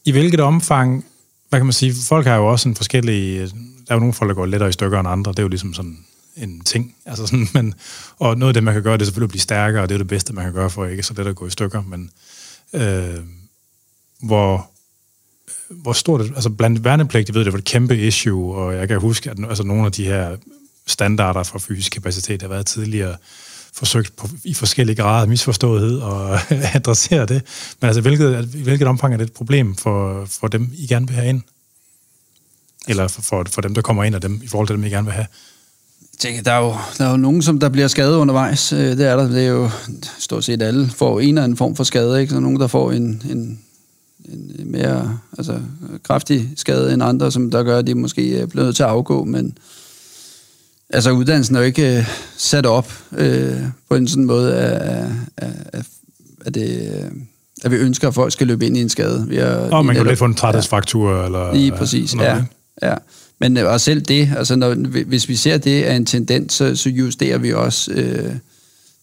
I hvilket omfang, hvad kan man sige, folk har jo også en forskellig, der er jo nogle folk, der går lettere i stykker end andre, det er jo ligesom sådan en ting. Altså sådan, men, og noget af det, man kan gøre, det er selvfølgelig at blive stærkere, og det er det bedste, man kan gøre for ikke så let at gå i stykker, men øh, hvor hvor stort altså blandt værnepligt, jeg ved, det var et kæmpe issue, og jeg kan huske, at altså, nogle af de her standarder for fysisk kapacitet har været tidligere forsøgt på, i forskellige grader misforståethed og *laughs* adressere det. Men altså, hvilket, hvilket omfang er det et problem for, for dem, I gerne vil have ind? Eller for, for, for dem, der kommer ind, og dem, i forhold til dem, I gerne vil have? Jeg tænker, der er, jo, der er jo nogen, som der bliver skadet undervejs. Øh, det er der. Det er jo stort set alle får en eller anden form for skade. Ikke? Så nogen, der får en, en en mere altså, kraftig skade end andre, som der gør, at de måske er blevet nødt til at afgå, men altså uddannelsen er jo ikke uh, sat op uh, på en sådan måde, at, at, at, det, at vi ønsker, at folk skal løbe ind i en skade. Vi har, og man kan jo lidt få en træthedsfraktur. Ja, eller, lige præcis, ja. ja. Men og selv det, altså når, hvis vi ser det er en tendens, så, så justerer vi også uh,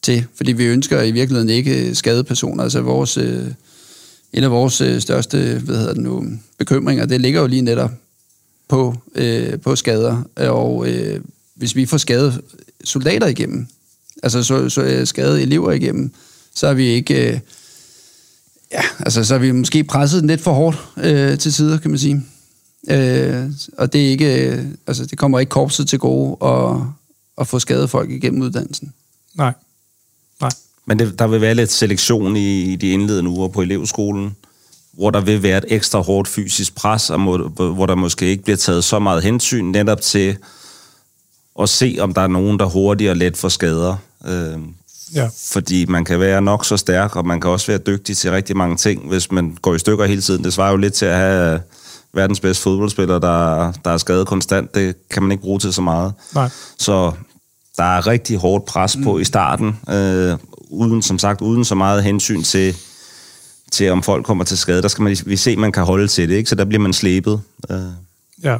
til, fordi vi ønsker i virkeligheden ikke skade personer. Altså vores... Uh, en af vores øh, største hvad hedder det nu, bekymringer, det ligger jo lige netop på, øh, på skader. Og øh, hvis vi får skadet soldater igennem, altså så, så øh, skade elever igennem, så er vi ikke... Øh, ja, altså så er vi måske presset lidt for hårdt øh, til tider, kan man sige. Øh, og det er ikke, øh, altså det kommer ikke korpset til gode at, at få skadet folk igennem uddannelsen. Nej. Men det, der vil være lidt selektion i, i de indledende uger på elevskolen, hvor der vil være et ekstra hårdt fysisk pres, og må, hvor der måske ikke bliver taget så meget hensyn netop til at se, om der er nogen, der hurtigt og let får skader. Øh, ja. Fordi man kan være nok så stærk, og man kan også være dygtig til rigtig mange ting, hvis man går i stykker hele tiden. Det svarer jo lidt til at have verdens bedste fodboldspiller, der, der er skadet konstant. Det kan man ikke bruge til så meget. Nej. Så der er rigtig hårdt pres på mm. i starten, øh, uden, som sagt, uden så meget hensyn til, til om folk kommer til skade. Der skal man vi se, at man kan holde til det, ikke? så der bliver man slæbet. Øh. Ja.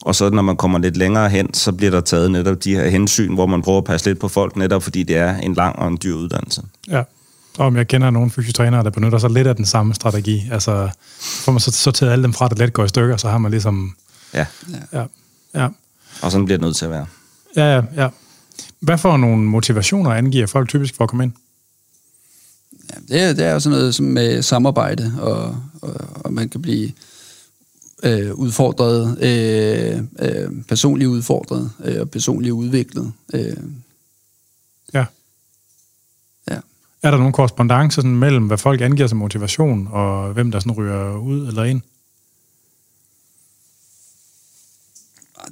Og så når man kommer lidt længere hen, så bliver der taget netop de her hensyn, hvor man prøver at passe lidt på folk, netop fordi det er en lang og en dyr uddannelse. Ja. Og jeg kender nogle fysiotrænere, der benytter sig lidt af den samme strategi. Altså, får man så sorteret alle dem fra, der let går i stykker, så har man ligesom... Ja. Ja. ja. Og sådan bliver det nødt til at være. Ja, ja, ja. Hvad for nogle motivationer angiver folk typisk for at komme ind? Ja, det, er, det er sådan noget som med samarbejde, og, og, og man kan blive øh, udfordret, øh, øh, personligt udfordret øh, og personligt udviklet. Øh. Ja. Ja. Er der nogen korrespondence sådan mellem, hvad folk angiver som motivation, og hvem der sådan ryger ud eller ind?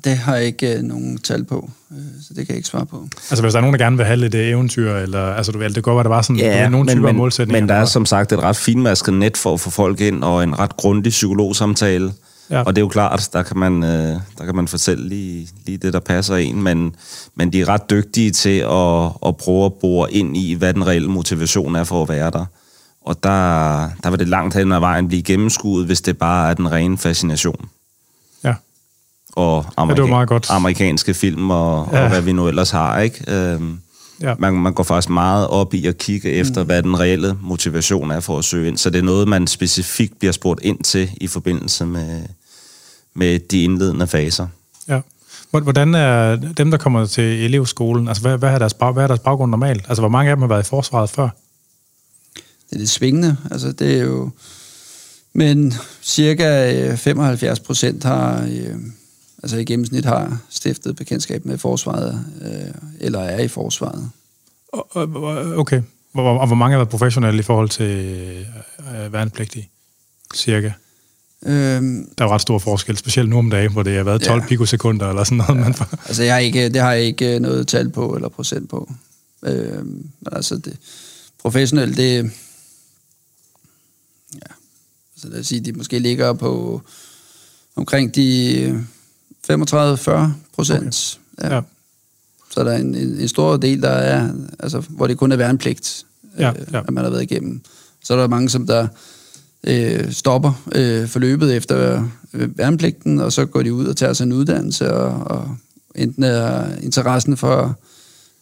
Det har jeg ikke øh, nogen tal på, øh, så det kan jeg ikke svare på. Altså hvis der er nogen, der gerne vil have lidt øh, eventyr, eller altså du ved, det går, at der var sådan ja, nogle men, typer men, målsætninger. Men der er som sagt et ret finmasket net for at få folk ind, og en ret grundig psykologsamtale. Ja. Og det er jo klart, der kan man, øh, der kan man fortælle lige, lige det, der passer en, men, men de er ret dygtige til at, at prøve at bore ind i, hvad den reelle motivation er for at være der. Og der, der vil det langt hen ad vejen blive gennemskuet, hvis det bare er den rene fascination og amerika- ja, det meget godt. amerikanske film og, ja. og hvad vi nu ellers har, ikke? Øhm, ja. man, man går faktisk meget op i at kigge efter, mm. hvad den reelle motivation er for at søge ind. Så det er noget, man specifikt bliver spurgt ind til i forbindelse med, med de indledende faser. Ja. Hvordan er dem, der kommer til elevskolen, altså hvad, hvad, er deres, hvad er deres baggrund normalt? Altså hvor mange af dem har været i forsvaret før? Det er lidt svingende. Altså det er jo... Men cirka 75 procent har... Øh, altså i gennemsnit har stiftet bekendtskab med forsvaret, øh, eller er i forsvaret. Okay. Og, og hvor mange har været professionelle i forhold til øh, værnepligtige? Cirka? Øhm, der er ret stor forskel, specielt nu om dagen, hvor det har været 12 ja. pikosekunder eller sådan noget. Ja. Man får. altså, jeg har ikke, det har jeg ikke noget tal på eller procent på. Øhm, altså, det, professionelt, det... Ja, så lad os sige, de måske ligger på omkring de 35-40 procent. Okay. Ja. ja. Så der er en, en, en stor del, der er, altså, hvor det kun er værnepligt, ja, øh, ja. at man har været igennem. Så er der mange, som der øh, stopper øh, forløbet efter øh, værnepligten, og så går de ud og tager sig en uddannelse, og, og enten er interessen for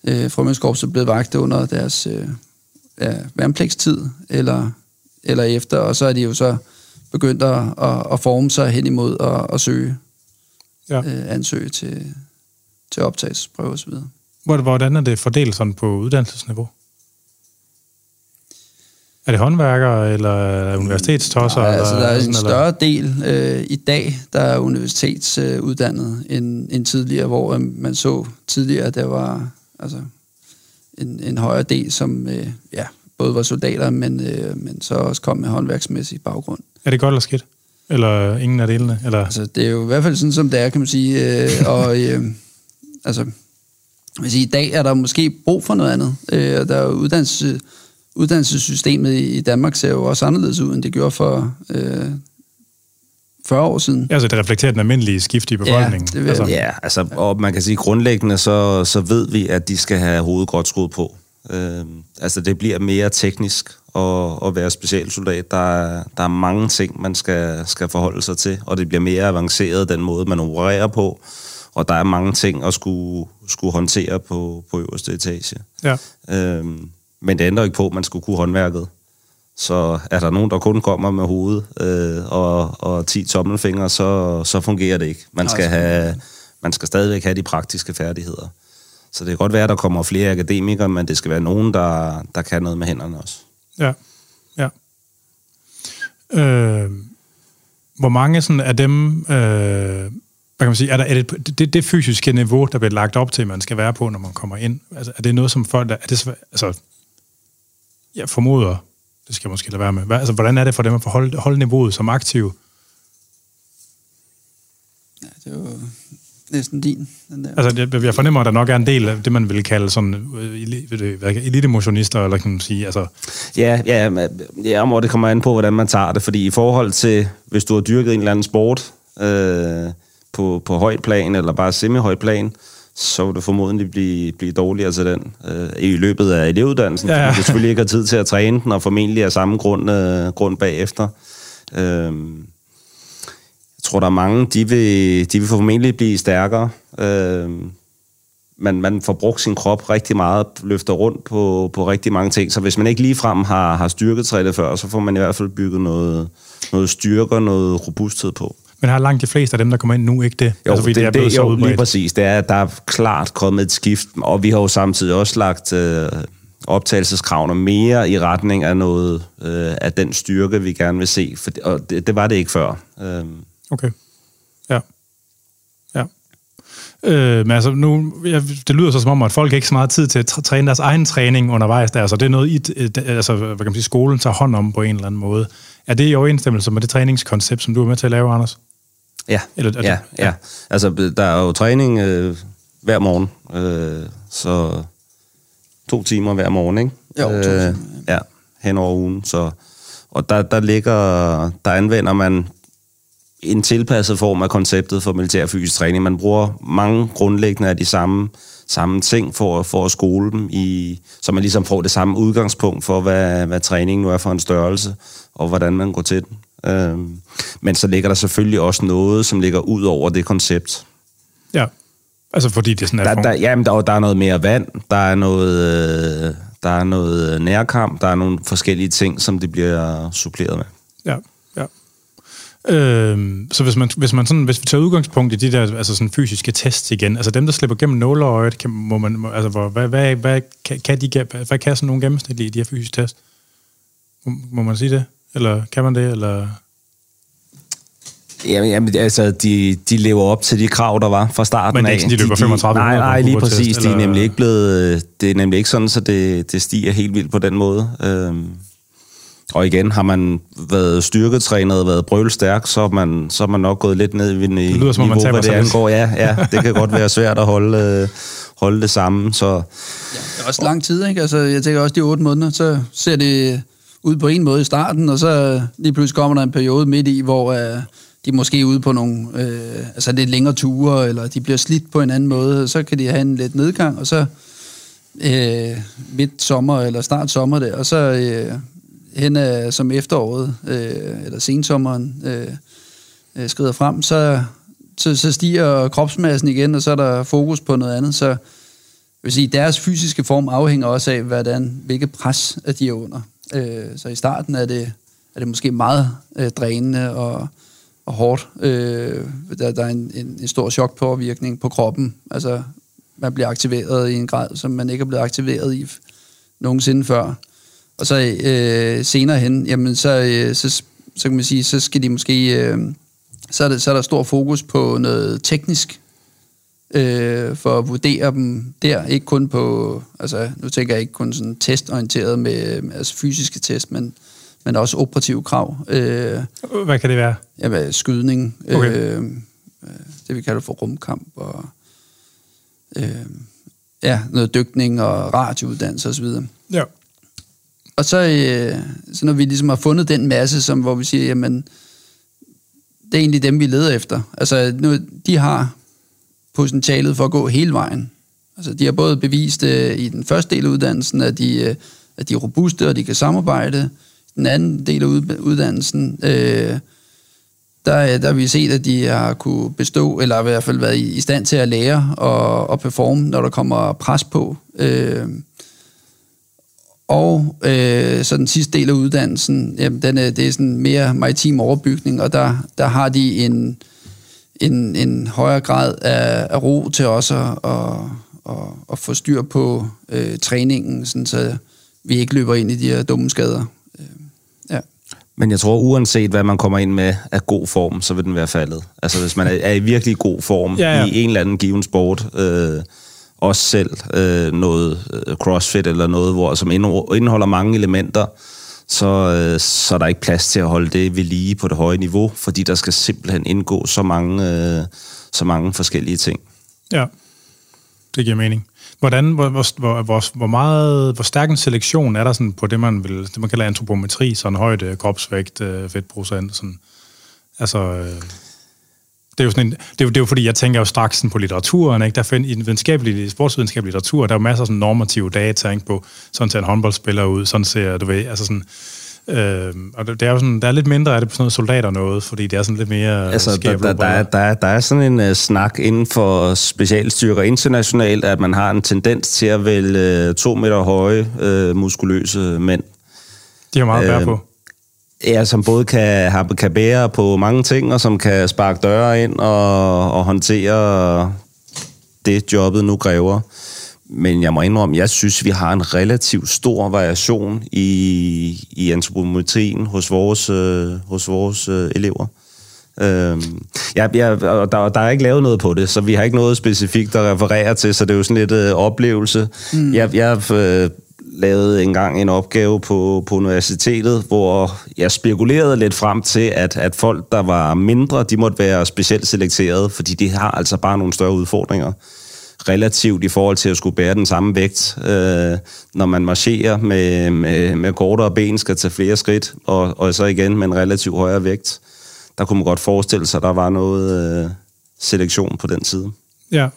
øh, frømandskorpset blevet vagt under deres øh, ja, værnepligtstid, eller, eller efter, og så er de jo så begyndt at, at, at forme sig hen imod at, at søge, ja. øh, ansøge til, til optagelsesprøve osv. Hvordan er det fordelt sådan på uddannelsesniveau? Er det håndværkere eller universitetstosser? Nej, altså, der er en større del øh, i dag, der er universitetsuddannet øh, end, end tidligere, hvor øh, man så tidligere, der var altså, en, en højere del, som øh, ja, både var soldater, men, øh, men så også kom med håndværksmæssig baggrund. Er det godt eller skidt? Eller ingen af delene? Eller? Altså, det er jo i hvert fald sådan, som det er, kan man sige. Øh, og øh, altså, vil sige, i dag er der måske brug for noget andet. Øh, der er jo uddannelse, uddannelsessystemet i Danmark ser jo også anderledes ud, end det gjorde for øh, 40 år siden. Altså det reflekterer den almindelige skift i befolkningen. Ja, det vil, altså. ja altså, og man kan sige, grundlæggende så, så ved vi, at de skal have hovedet godt skruet på. Øh, altså det bliver mere teknisk at, at være specialsoldat. Der er, der er mange ting, man skal, skal forholde sig til, og det bliver mere avanceret, den måde, man opererer på. Og der er mange ting at skulle, skulle håndtere på, på øverste etage. Ja. Øh, men det ændrer ikke på, at man skulle kunne håndværket. Så er der nogen, der kun kommer med hovedet øh, og, og 10 tommelfingre, så, så fungerer det ikke. Man skal, have, man skal stadigvæk have de praktiske færdigheder. Så det kan godt være, at der kommer flere akademikere, men det skal være nogen, der, der kan noget med hænderne også. Ja, ja. Øh, hvor mange sådan af dem, øh, hvad kan man sige, er, der, er det, det, det fysiske niveau, der bliver lagt op til, man skal være på, når man kommer ind? Altså, er det noget, som folk, er det, altså, jeg formoder, det skal jeg måske lade være med. Hvad, altså, hvordan er det for dem at holde, holde niveauet som aktiv? Ja, det er jo næsten din. Den der. Altså, jeg, jeg fornemmer, at der nok er en del af det, man vil kalde sådan øh, elitemotionister, eller kan man sige, altså... Ja, ja, ja, og det kommer an på, hvordan man tager det, fordi i forhold til, hvis du har dyrket en eller anden sport øh, på, på højt plan, eller bare semi-højt plan, så vil du formodentlig blive, blive dårligere til den øh, i løbet af elevuddannelsen, ja, ja. fordi du selvfølgelig ikke har tid til at træne den, og formentlig af samme grund, øh, grund bagefter. Øh, tror, der er mange, de vil, de vil formentlig blive stærkere. Øh, man, man får brugt sin krop rigtig meget, løfter rundt på, på rigtig mange ting, så hvis man ikke ligefrem har, har styrketrænet før, så får man i hvert fald bygget noget, noget styrke og noget robusthed på. Men har langt de fleste af dem, der kommer ind nu, ikke det? Jo, altså, det, det, er det, jo lige præcis. Det er, der er klart kommet et skift, og vi har jo samtidig også lagt øh, optagelseskravene mere i retning af noget øh, af den styrke, vi gerne vil se. For, og det, det var det ikke før. Øh. Okay. Ja. Ja. Øh, men altså nu, ja, det lyder så som om, at folk ikke så meget tid til at træne deres egen træning undervejs der. Så det er noget, I, altså, hvad kan man sige, skolen tager hånd om på en eller anden måde. Er det i overensstemmelse med det træningskoncept, som du er med til at lave, Anders? Ja, Eller, altså, ja, ja, ja. Altså, der er jo træning øh, hver morgen, øh, så to timer hver morgen, ikke? Jo, to øh, timer. Ja, hen over ugen. Så, og der, der ligger, der anvender man en tilpasset form af konceptet for militær fysisk træning. Man bruger mange grundlæggende af de samme, samme ting for, for at skole dem, i, så man ligesom får det samme udgangspunkt for, hvad, hvad træningen nu er for en størrelse, og hvordan man går til den. Øhm, men så ligger der selvfølgelig også noget, som ligger ud over det koncept. Ja, altså fordi det sådan er... Der, der, jamen, der, der er noget mere vand, der er noget, øh, der er noget nærkamp, der er nogle forskellige ting, som det bliver suppleret med. Ja, Øhm, så hvis man, hvis man sådan, hvis vi tager udgangspunkt i de der altså sådan fysiske tests igen, altså dem, der slipper gennem nåleøjet, kan, må man, altså, hvor, hvad, hvad, hvad, kan, kan de, hvad kan sådan nogle gennemsnitlige i de her fysiske tests? Må, må man sige det? Eller kan man det? Eller? Jamen, jamen altså, de, de lever op til de krav, der var fra starten Men det er ikke sådan, de løber 35 Nej, nej, lige præcis. Eller... De er nemlig ikke blevet, det er nemlig ikke sådan, så det, det stiger helt vildt på den måde. Øhm, og igen, har man været styrketrænet og været brølstærk, så er man, så er man nok gået lidt ned i det lyder, niveau, som man hvad det angår. Ja, ja, det kan godt være svært at holde, øh, holde det samme. Så. Ja, det er også lang tid, ikke? Altså, jeg tænker også, de otte måneder, så ser det ud på en måde i starten, og så lige pludselig kommer der en periode midt i, hvor uh, de måske er ude på nogle uh, altså lidt længere ture, eller de bliver slidt på en anden måde, så kan de have en lidt nedgang, og så uh, midt sommer eller start sommer der, og så uh, hen uh, som efteråret, øh, eller sensommeren uh, skrider frem, så, så, så stiger kropsmassen igen, og så er der fokus på noget andet, så jeg vil sige, deres fysiske form afhænger også af, hvordan, hvilket pres at de er under. Øh, så i starten er det, er det måske meget øh, drænende og, og hårdt. Øh, der, der er en, en, en stor chokpåvirkning på kroppen. Altså, man bliver aktiveret i en grad, som man ikke er blevet aktiveret i nogensinde før. Og så øh, senere hen, jamen, så, øh, så, så kan man sige, så skal de måske... Øh, så er, det, så er der stor fokus på noget teknisk øh, for at vurdere dem der, ikke kun på, altså nu tænker jeg ikke kun sådan testorienteret med, altså fysiske test, men, men også operative krav. Øh, Hvad kan det være? Ja, skydning, okay. øh, det vi kalder for rumkamp, og øh, ja, noget dykning og radiouddannelse osv. Ja. Og så, øh, så når vi ligesom har fundet den masse, som, hvor vi siger, jamen, det er egentlig dem, vi leder efter. Altså, nu, de har potentialet for at gå hele vejen. Altså, de har både bevist øh, i den første del af uddannelsen, at de, øh, at de er robuste, og de kan samarbejde. I den anden del af uddannelsen, øh, der, øh, der har vi set, at de har kunne bestå, eller i hvert fald været i, i stand til at lære og, og performe, når der kommer pres på. Øh, og øh, så den sidste del af uddannelsen, jamen, den er, det er sådan mere maritim overbygning, og der, der har de en, en, en højere grad af, af ro til også at, at, at, at få styr på øh, træningen, sådan så vi ikke løber ind i de her dumme skader. Øh, ja. Men jeg tror, uanset hvad man kommer ind med af god form, så vil den være faldet. Altså hvis man er, er i virkelig god form ja, ja. i en eller anden given sport, øh, også selv øh, noget øh, crossfit eller noget, hvor, som indeholder mange elementer, så, øh, så er der ikke plads til at holde det ved lige på det høje niveau, fordi der skal simpelthen indgå så mange, øh, så mange forskellige ting. Ja, det giver mening. Hvordan, hvor, hvor, hvor, hvor, meget, hvor stærk en selektion er der sådan på det, man vil, det man kalder antropometri, sådan højde, kropsvægt, øh, fedtprocent, sådan, altså... Øh det er jo, sådan en, det er jo, det er jo fordi, jeg tænker jo straks sådan på litteraturen, ikke? Der find, i den videnskabelige, sportsvidenskabelige litteratur, der er jo masser af sådan normative data ikke? på, sådan ser en håndboldspiller ud, sådan ser, du ved, altså sådan, Øh, og det, er jo sådan, der er lidt mindre af det på sådan noget soldater noget, fordi det er sådan lidt mere altså, der, der, der, er, der, er, der er sådan en uh, snak inden for specialstyrker internationalt, at man har en tendens til at vælge uh, to meter høje, uh, muskuløse mænd. De har meget at på. Ja, som både kan, kan bære på mange ting, og som kan sparke døre ind og, og håndtere det, jobbet nu kræver. Men jeg må indrømme, jeg synes, vi har en relativt stor variation i, i antropometrien hos vores, øh, hos vores øh, elever. Øh, jeg, jeg, der, der er ikke lavet noget på det, så vi har ikke noget specifikt at referere til, så det er jo sådan lidt øh, oplevelse. Mm. Jeg, jeg øh, lavede engang en opgave på, på universitetet, hvor jeg spekulerede lidt frem til, at, at folk, der var mindre, de måtte være specielt selekteret, fordi de har altså bare nogle større udfordringer relativt i forhold til at skulle bære den samme vægt. Øh, når man marcherer med, med, med kortere ben, skal tage flere skridt, og, og så igen med en relativt højere vægt. Der kunne man godt forestille sig, at der var noget øh, selektion på den side. Ja,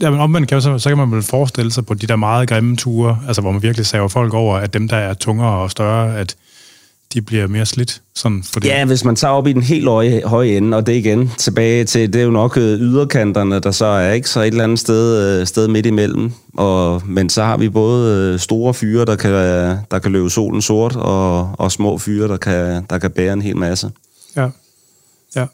Ja, men omvendt kan så, så kan man vel forestille sig på de der meget grimme ture, altså hvor man virkelig saver folk over, at dem, der er tungere og større, at de bliver mere slidt? Sådan for det. Ja, hvis man tager op i den helt høje, høje ende, og det igen tilbage til, det er jo nok øh, yderkanterne, der så er ikke så et eller andet sted, øh, sted midt imellem. Og, men så har vi både øh, store fyre, der kan, der kan løbe solen sort, og, og små fyre, der kan, der kan bære en hel masse. Ja, ja.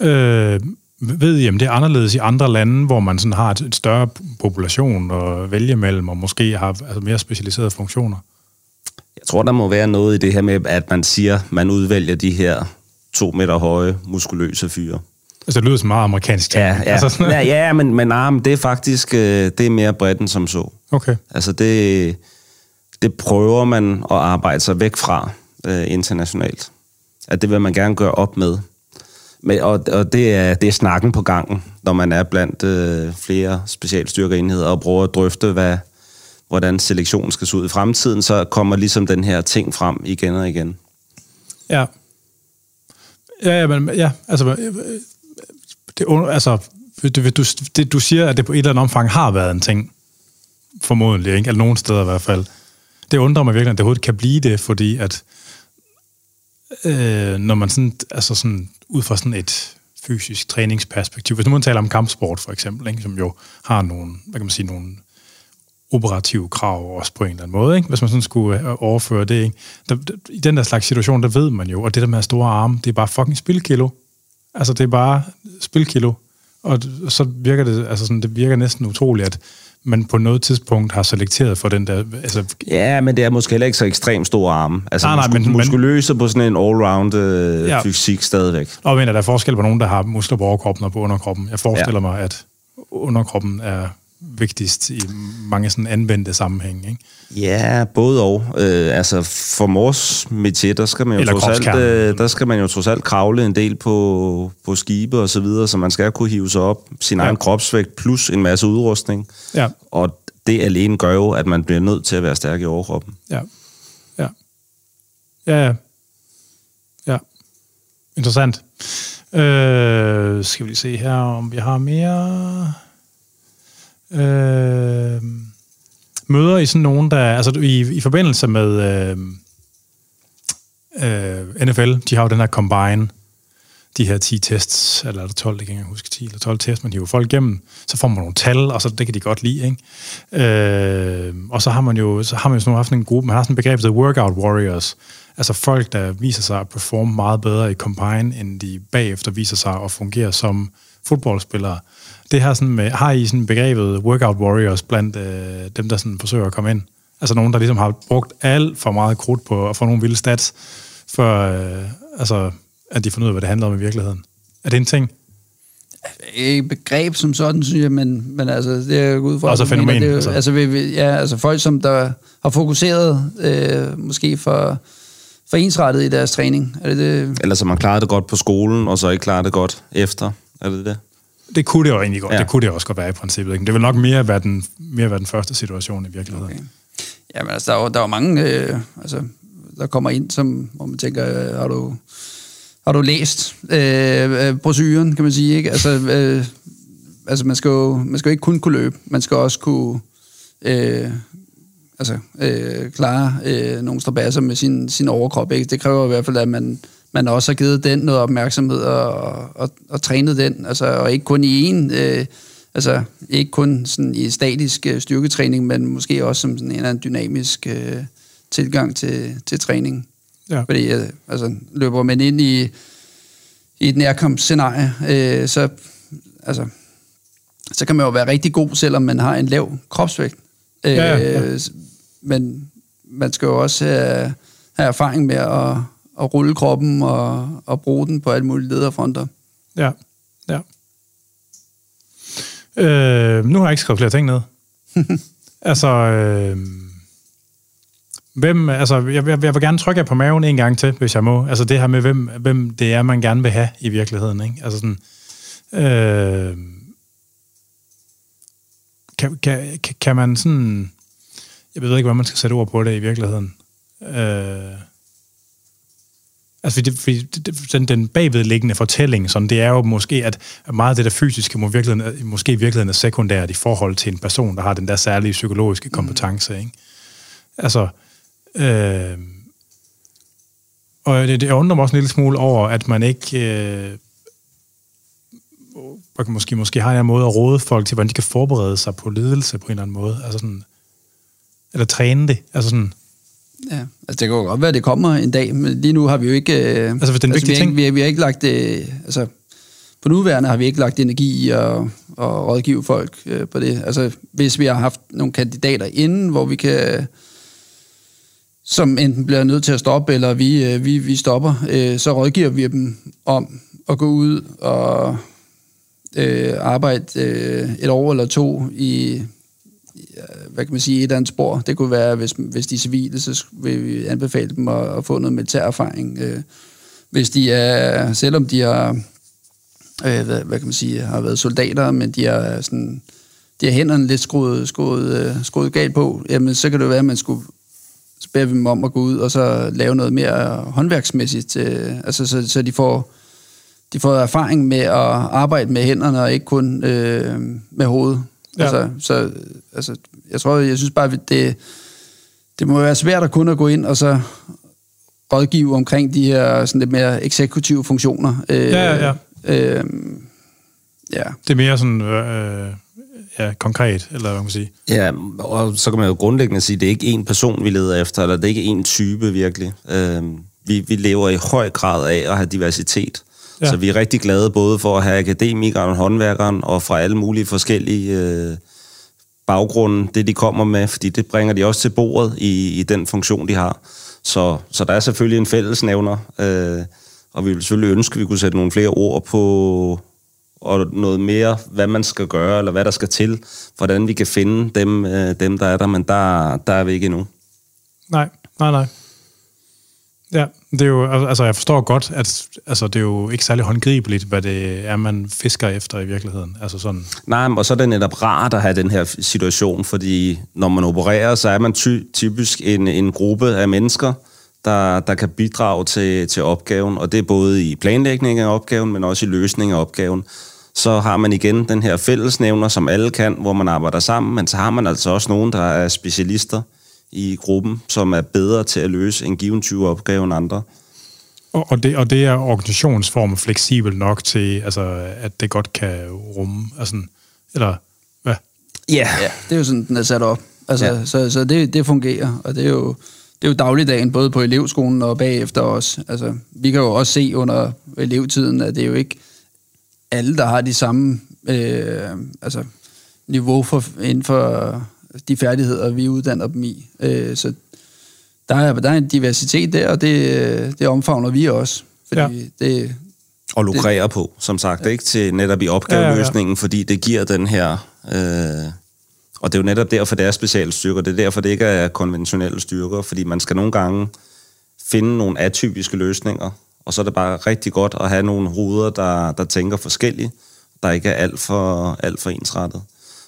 Øh, ved om det er anderledes i andre lande, hvor man sådan har et større population at vælge mellem, og måske har altså mere specialiserede funktioner? Jeg tror, der må være noget i det her med, at man siger, man udvælger de her to meter høje, muskuløse fyre. Altså, det lyder som meget amerikansk. Ja, ja. Altså, sådan, ja, ja men, men arm, det er faktisk øh, det er mere bredt end som så. Okay. Altså, det, det prøver man at arbejde sig væk fra øh, internationalt. At det vil man gerne gøre op med. Men, og og det, er, det er snakken på gangen, når man er blandt øh, flere specialstyrkeenheder og prøver at drøfte, hvad, hvordan selektionen skal se ud i fremtiden, så kommer ligesom den her ting frem igen og igen. Ja. Ja, ja, men, ja altså, øh, det, altså det, du, det, du siger, at det på et eller andet omfang har været en ting, formodentlig, ikke? eller nogen steder i hvert fald. Det undrer mig virkelig, at det overhovedet kan blive det, fordi at øh, øh, når man sådan, altså sådan, ud fra sådan et fysisk træningsperspektiv, hvis nu man taler om kampsport for eksempel, ikke? som jo har nogle, hvad kan man sige, nogle operative krav også på en eller anden måde, ikke? hvis man sådan skulle øh, overføre det. Ikke? Der, der, I den der slags situation, der ved man jo, og det der med store arme, det er bare fucking spilkilo. Altså det er bare spilkilo. Og så virker det, altså sådan, det virker næsten utroligt, at man på noget tidspunkt har selekteret for den der, altså Ja, men det er måske heller ikke så ekstremt store arme. Altså Nej, nej, musku- men- men- muskuløse på sådan en all-round øh, Ja. fysik stadigvæk. Og men, der er forskel på nogen, der har muskler på overkroppen og på underkroppen. Jeg forestiller ja. mig, at underkroppen er vigtigst i mange sådan anvendte sammenhænge. Ikke? Ja, både og. Øh, altså, for vores métier, der skal man jo Eller trods alt, øh, der skal man jo trods alt kravle en del på, på skibe og så videre, så man skal kunne hive sig op sin ja. egen kropsvægt plus en masse udrustning. Ja, Og det alene gør jo, at man bliver nødt til at være stærk i overkroppen. ja, ja. Ja, ja. Ja. Interessant. Øh, skal vi lige se her, om vi har mere... Øh, møder I sådan nogen, der... Altså i, i forbindelse med øh, øh, NFL, de har jo den her combine, de her 10 tests, eller er det 12, det kan jeg huske, 10 eller 12 tests, man hiver folk igennem, så får man nogle tal, og så det kan de godt lide, ikke? Øh, og så har man jo så har man jo sådan haft en gruppe, man har sådan en begreb, der workout warriors, altså folk, der viser sig at performe meget bedre i combine, end de bagefter viser sig at fungere som fodboldspillere. Det her sådan med, har I sådan begrebet workout warriors blandt øh, dem, der sådan forsøger at komme ind? Altså nogen, der ligesom har brugt alt for meget krudt på at få nogle vilde stats, for øh, altså, at de finder ud af, hvad det handler om i virkeligheden. Er det en ting? Ikke et begreb som sådan, synes jeg, men, men altså, det er ud fra... Du fænomen, mener, det, er altså. altså. vi, vi, ja, altså folk, som der har fokuseret øh, måske for, for ensrettet i deres træning. Er det det? Eller så man klarer det godt på skolen, og så ikke klarer det godt efter. Er det det? Det kunne det jo egentlig godt. Ja. Det kunne det også godt være i princippet. Ikke? Men det vil nok mere være den, mere være den første situation i virkeligheden. Okay. Jamen altså, der er jo, der er jo mange, øh, altså, der kommer ind, som, hvor man tænker, øh, har du, har du læst øh, øh, brosyren, kan man sige, ikke? Altså, øh, altså man, skal jo, man skal jo ikke kun kunne løbe, man skal også kunne øh, altså, øh, klare øh, nogle strabasser med sin, sin overkrop, ikke? Det kræver i hvert fald, at man, man også har givet den noget opmærksomhed og, og, og trænet den, altså, og ikke kun i en... Øh, Altså ikke kun sådan i statisk øh, styrketræning, men måske også som sådan en eller anden dynamisk øh, tilgang til, til træning. Ja. Fordi øh, altså, løber man ind i, i et nærkampsscenarie, øh, så, altså, så kan man jo være rigtig god, selvom man har en lav kropsvægt. Øh, Ja, ja, ja. s- Men man skal jo også have, have erfaring med at, at rulle kroppen og, og bruge den på alle mulige lederfronter. Ja. ja. Øh, nu har jeg ikke skrevet flere ting ned. *laughs* altså, øh, hvem, altså jeg, jeg, jeg vil gerne trykke jer på maven en gang til, hvis jeg må. Altså det her med, hvem, hvem det er, man gerne vil have i virkeligheden. Ikke? Altså sådan, øh, kan, kan, kan- man sådan... Jeg ved ikke, hvordan man skal sætte ord på det i virkeligheden. Øh, Altså, det, fordi den, den bagvedliggende fortælling, sådan, det er jo måske, at meget af det der fysiske må virkeligheden, måske i virkeligheden er sekundært i forhold til en person, der har den der særlige psykologiske kompetence. Ikke? Altså, øh, og det, det undrer mig også en lille smule over, at man ikke øh, måske, måske har en måde at råde folk til, hvordan de kan forberede sig på ledelse på en eller anden måde. Altså sådan, eller træne det. Altså sådan, Ja, altså det kan jo godt være, at det kommer en dag, men lige nu har vi jo ikke... Øh, Altså, hvis det er en vigtig vi ting- vi, har, vi har ikke lagt... Øh, altså, på nuværende har vi ikke lagt energi i at, at rådgive folk øh, på det. Altså, hvis vi har haft nogle kandidater inden, hvor vi kan som enten bliver nødt til at stoppe, eller vi, øh, vi, vi stopper, øh, så rådgiver vi dem om at gå ud og øh, arbejde øh, et år eller to i, Øh, hvad kan man sige, et andet spor. Det kunne være, hvis, hvis de er civile, så vil vi anbefale dem at, at få noget militær erfaring. Øh, hvis de er, selvom de har, øh, hvad, hvad kan man sige, har været soldater, men de er sådan, de har hænderne lidt skruet, skruet, øh, skruet galt på, jamen så kan det være, at man skulle så beder vi dem om at gå ud og så lave noget mere håndværksmæssigt, øh, altså så, så de får de får erfaring med at arbejde med hænderne og ikke kun øh, med hovedet. Ja. Altså, så, altså, jeg tror, jeg synes bare, det, det må være svært at kun at gå ind og så rådgive omkring de her sådan lidt mere eksekutive funktioner. Øh, ja, ja, ja. Øh, ja. Det er mere sådan øh, ja, konkret, eller hvad man kan sige. Ja, og så kan man jo grundlæggende sige, at det er ikke én person, vi leder efter, eller det er ikke én type virkelig. Øh, vi, vi lever i høj grad af at have diversitet. Ja. Så vi er rigtig glade både for at have akademikeren, håndværkeren og fra alle mulige forskellige øh, baggrunde, det de kommer med, fordi det bringer de også til bordet i, i den funktion, de har. Så, så der er selvfølgelig en fællesnævner, øh, og vi vil selvfølgelig ønske, at vi kunne sætte nogle flere ord på, og noget mere, hvad man skal gøre, eller hvad der skal til, hvordan vi kan finde dem, øh, dem der er der, men der, der er vi ikke endnu. Nej, nej, nej. Ja, det er jo, altså jeg forstår godt, at altså, det er jo ikke særlig håndgribeligt, hvad det er, man fisker efter i virkeligheden. Altså sådan. Nej, og så er det netop rart at have den her situation, fordi når man opererer, så er man ty- typisk en, en gruppe af mennesker, der, der kan bidrage til, til opgaven, og det er både i planlægning af opgaven, men også i løsning af opgaven. Så har man igen den her fællesnævner, som alle kan, hvor man arbejder sammen, men så har man altså også nogen, der er specialister i gruppen, som er bedre til at løse en given 20 opgave end andre. Og, og, det, og det er organisationsform fleksibel nok til, altså, at det godt kan rumme, altså, eller hvad? Ja, ja, det er jo sådan, den er sat op. Altså, ja. Så, så det, det fungerer, og det er jo det er jo dagligdagen, både på elevskolen og bagefter også. Altså, vi kan jo også se under elevtiden, at det er jo ikke alle, der har de samme øh, altså, niveau for, inden for de færdigheder, vi uddanner dem i. Øh, så der er, der er en diversitet der, og det, det omfavner vi også. Fordi ja. det, og lukrerer det, på, som sagt, ja. ikke til netop i opgaveløsningen, ja, ja, ja. fordi det giver den her... Øh, og det er jo netop derfor, det er specialstyrker. Det er derfor, det ikke er konventionelle styrker, fordi man skal nogle gange finde nogle atypiske løsninger, og så er det bare rigtig godt at have nogle hoveder, der, der tænker forskelligt, der ikke er alt for, alt for ensrettet.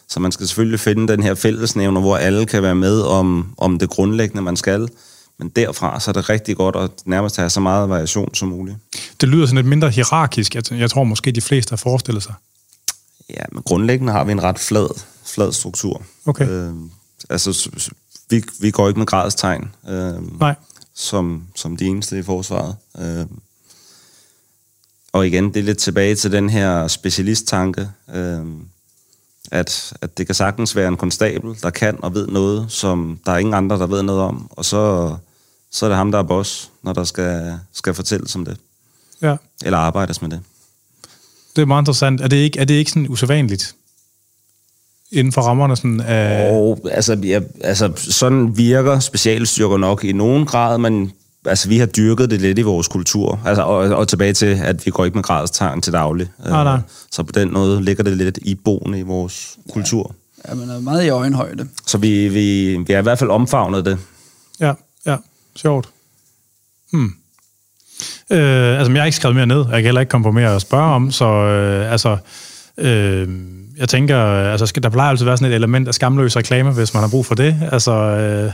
Så man skal selvfølgelig finde den her fællesnævner, hvor alle kan være med om, om det grundlæggende, man skal. Men derfra så er det rigtig godt at nærmest have så meget variation som muligt. Det lyder sådan lidt mindre hierarkisk. Jeg, jeg tror måske, de fleste har forestillet sig. Ja, men grundlæggende har vi en ret flad, flad struktur. Okay. Øh, altså, vi, vi går ikke med gradstegn. Øh, Nej. Som, som de eneste i forsvaret. Øh, og igen, det er lidt tilbage til den her specialisttanke. Øh, at, at det kan sagtens være en konstabel, der kan og ved noget, som der er ingen andre, der ved noget om, og så, så er det ham, der er boss, når der skal, skal fortælles om det. Ja. Eller arbejdes med det. Det er meget interessant. Er det ikke, er det ikke sådan usædvanligt? Inden for rammerne sådan af... Og, altså, ja, altså, sådan virker specialstyrker nok i nogen grad, men altså, vi har dyrket det lidt i vores kultur. Altså, og, og tilbage til, at vi går ikke med gradstegn til daglig. Nej, nej. Så på den måde ligger det lidt i boende i vores ja. kultur. Ja, men er meget i øjenhøjde. Så vi, vi, vi har i hvert fald omfavnet det. Ja, ja. Sjovt. Hmm. Øh, altså, jeg har ikke skrevet mere ned. Jeg kan heller ikke komme på mere at spørge om, så øh, altså... Øh, jeg tænker, altså, skal, der plejer altid at være sådan et element af skamløs reklame, hvis man har brug for det. Altså, øh,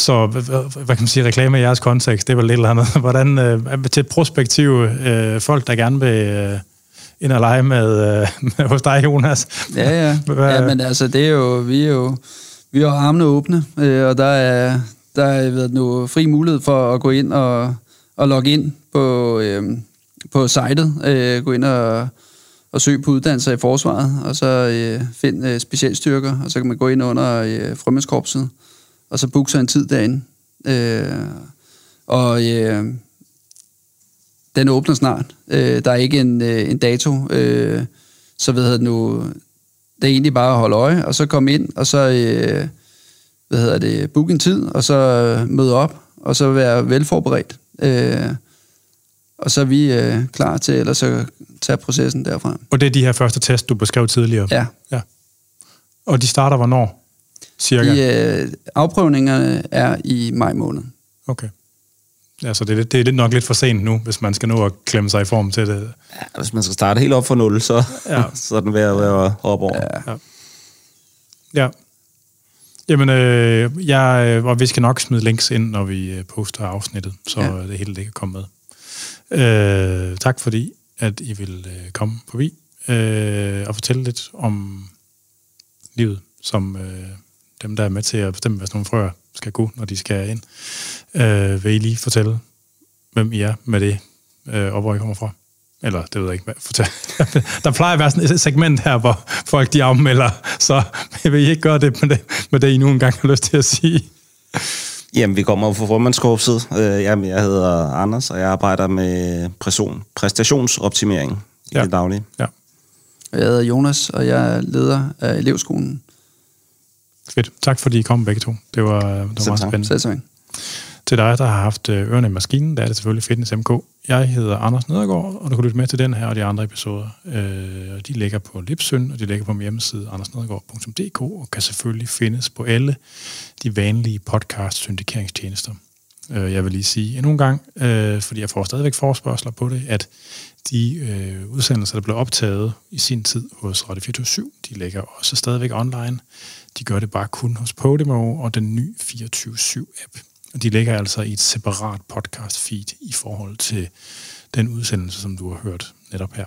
så hvad kan man sige, reklame i jeres kontekst, det er vel lidt eller andet. *laughs* Hvordan, øh, til prospektive øh, folk, der gerne vil øh, ind og lege med, øh, med *laughs* hos dig, Jonas. Ja, ja. *laughs* ja, men altså, det er jo, vi er jo, vi har armene åbne, øh, og der er, der er ved nu, fri mulighed for at gå ind og, og logge ind på, øh, på sitet, øh, gå ind og, og søge på uddannelser i forsvaret, og så øh, finde øh, specialstyrker, og så kan man gå ind under øh, frømandskorpset, og så booke sig en tid derinde. Øh, og øh, den åbner snart. Øh, der er ikke en, øh, en dato, øh, så ved jeg nu, det er egentlig bare at holde øje, og så komme ind, og så, øh, hvad hedder det, booke en tid, og så øh, møde op, og så være velforberedt. Øh, og så er vi øh, klar til ellers at tage processen derfra. Og det er de her første test, du beskrev tidligere? Ja. ja. Og de starter hvornår? Cirka? De, øh, afprøvningerne er i maj måned. Okay. Ja, så det, er, det er lidt nok lidt for sent nu, hvis man skal nå at klemme sig i form til det. Ja, hvis man skal starte helt op fra nul, så, ja. *laughs* så er den ved at være op over. Ja. ja. ja. Jamen, øh, jeg, og vi skal nok smide links ind, når vi øh, poster afsnittet, så ja. det hele det kan komme med. Øh, tak fordi, at I vil øh, komme forbi øh, og fortælle lidt om livet, som øh, dem, der er med til at bestemme, hvad sådan nogle frøer skal gå, når de skal ind. Øh, vil I lige fortælle, hvem I er med det, øh, og hvor I kommer fra? Eller, det ved jeg ikke, fortæl. *laughs* Der plejer at være sådan et segment her, hvor folk de afmelder, så *laughs* vil I ikke gøre det med det, med det I nu engang har lyst til at sige? Jamen, vi kommer fra formandskorpset. Øh, jamen, jeg hedder Anders, og jeg arbejder med præstation, præstationsoptimering i ja. det daglige. Ja. Jeg hedder Jonas, og jeg er leder af elevskolen. Fedt. Tak fordi I kom begge to. Det var, det var meget spændende. Selv tak. Til dig, der har haft øh, ørerne i maskinen, der er det selvfølgelig Fitness MK. Jeg hedder Anders Nedergaard, og du kan lytte med til den her og de andre episoder. Øh, de ligger på Lipsyn, og de ligger på min hjemmeside andersnedergaard.dk, og kan selvfølgelig findes på alle de vanlige podcast-syndikeringstjenester. Øh, jeg vil lige sige endnu en gang, øh, fordi jeg får stadigvæk forspørgseler på det, at de øh, udsendelser, der blev optaget i sin tid hos Radio 24 de ligger også stadigvæk online. De gør det bare kun hos Podimo og den nye 24-7-app. Og de ligger altså i et separat podcast feed i forhold til den udsendelse, som du har hørt netop her.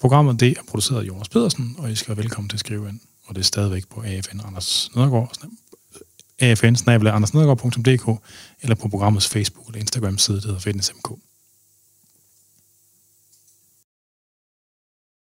Programmet det er produceret af Jonas Pedersen, og I skal være velkommen til at skrive ind. Og det er stadigvæk på AFN Anders Nedergaard, afn eller på programmets Facebook eller Instagram side, der hedder FitnessMK.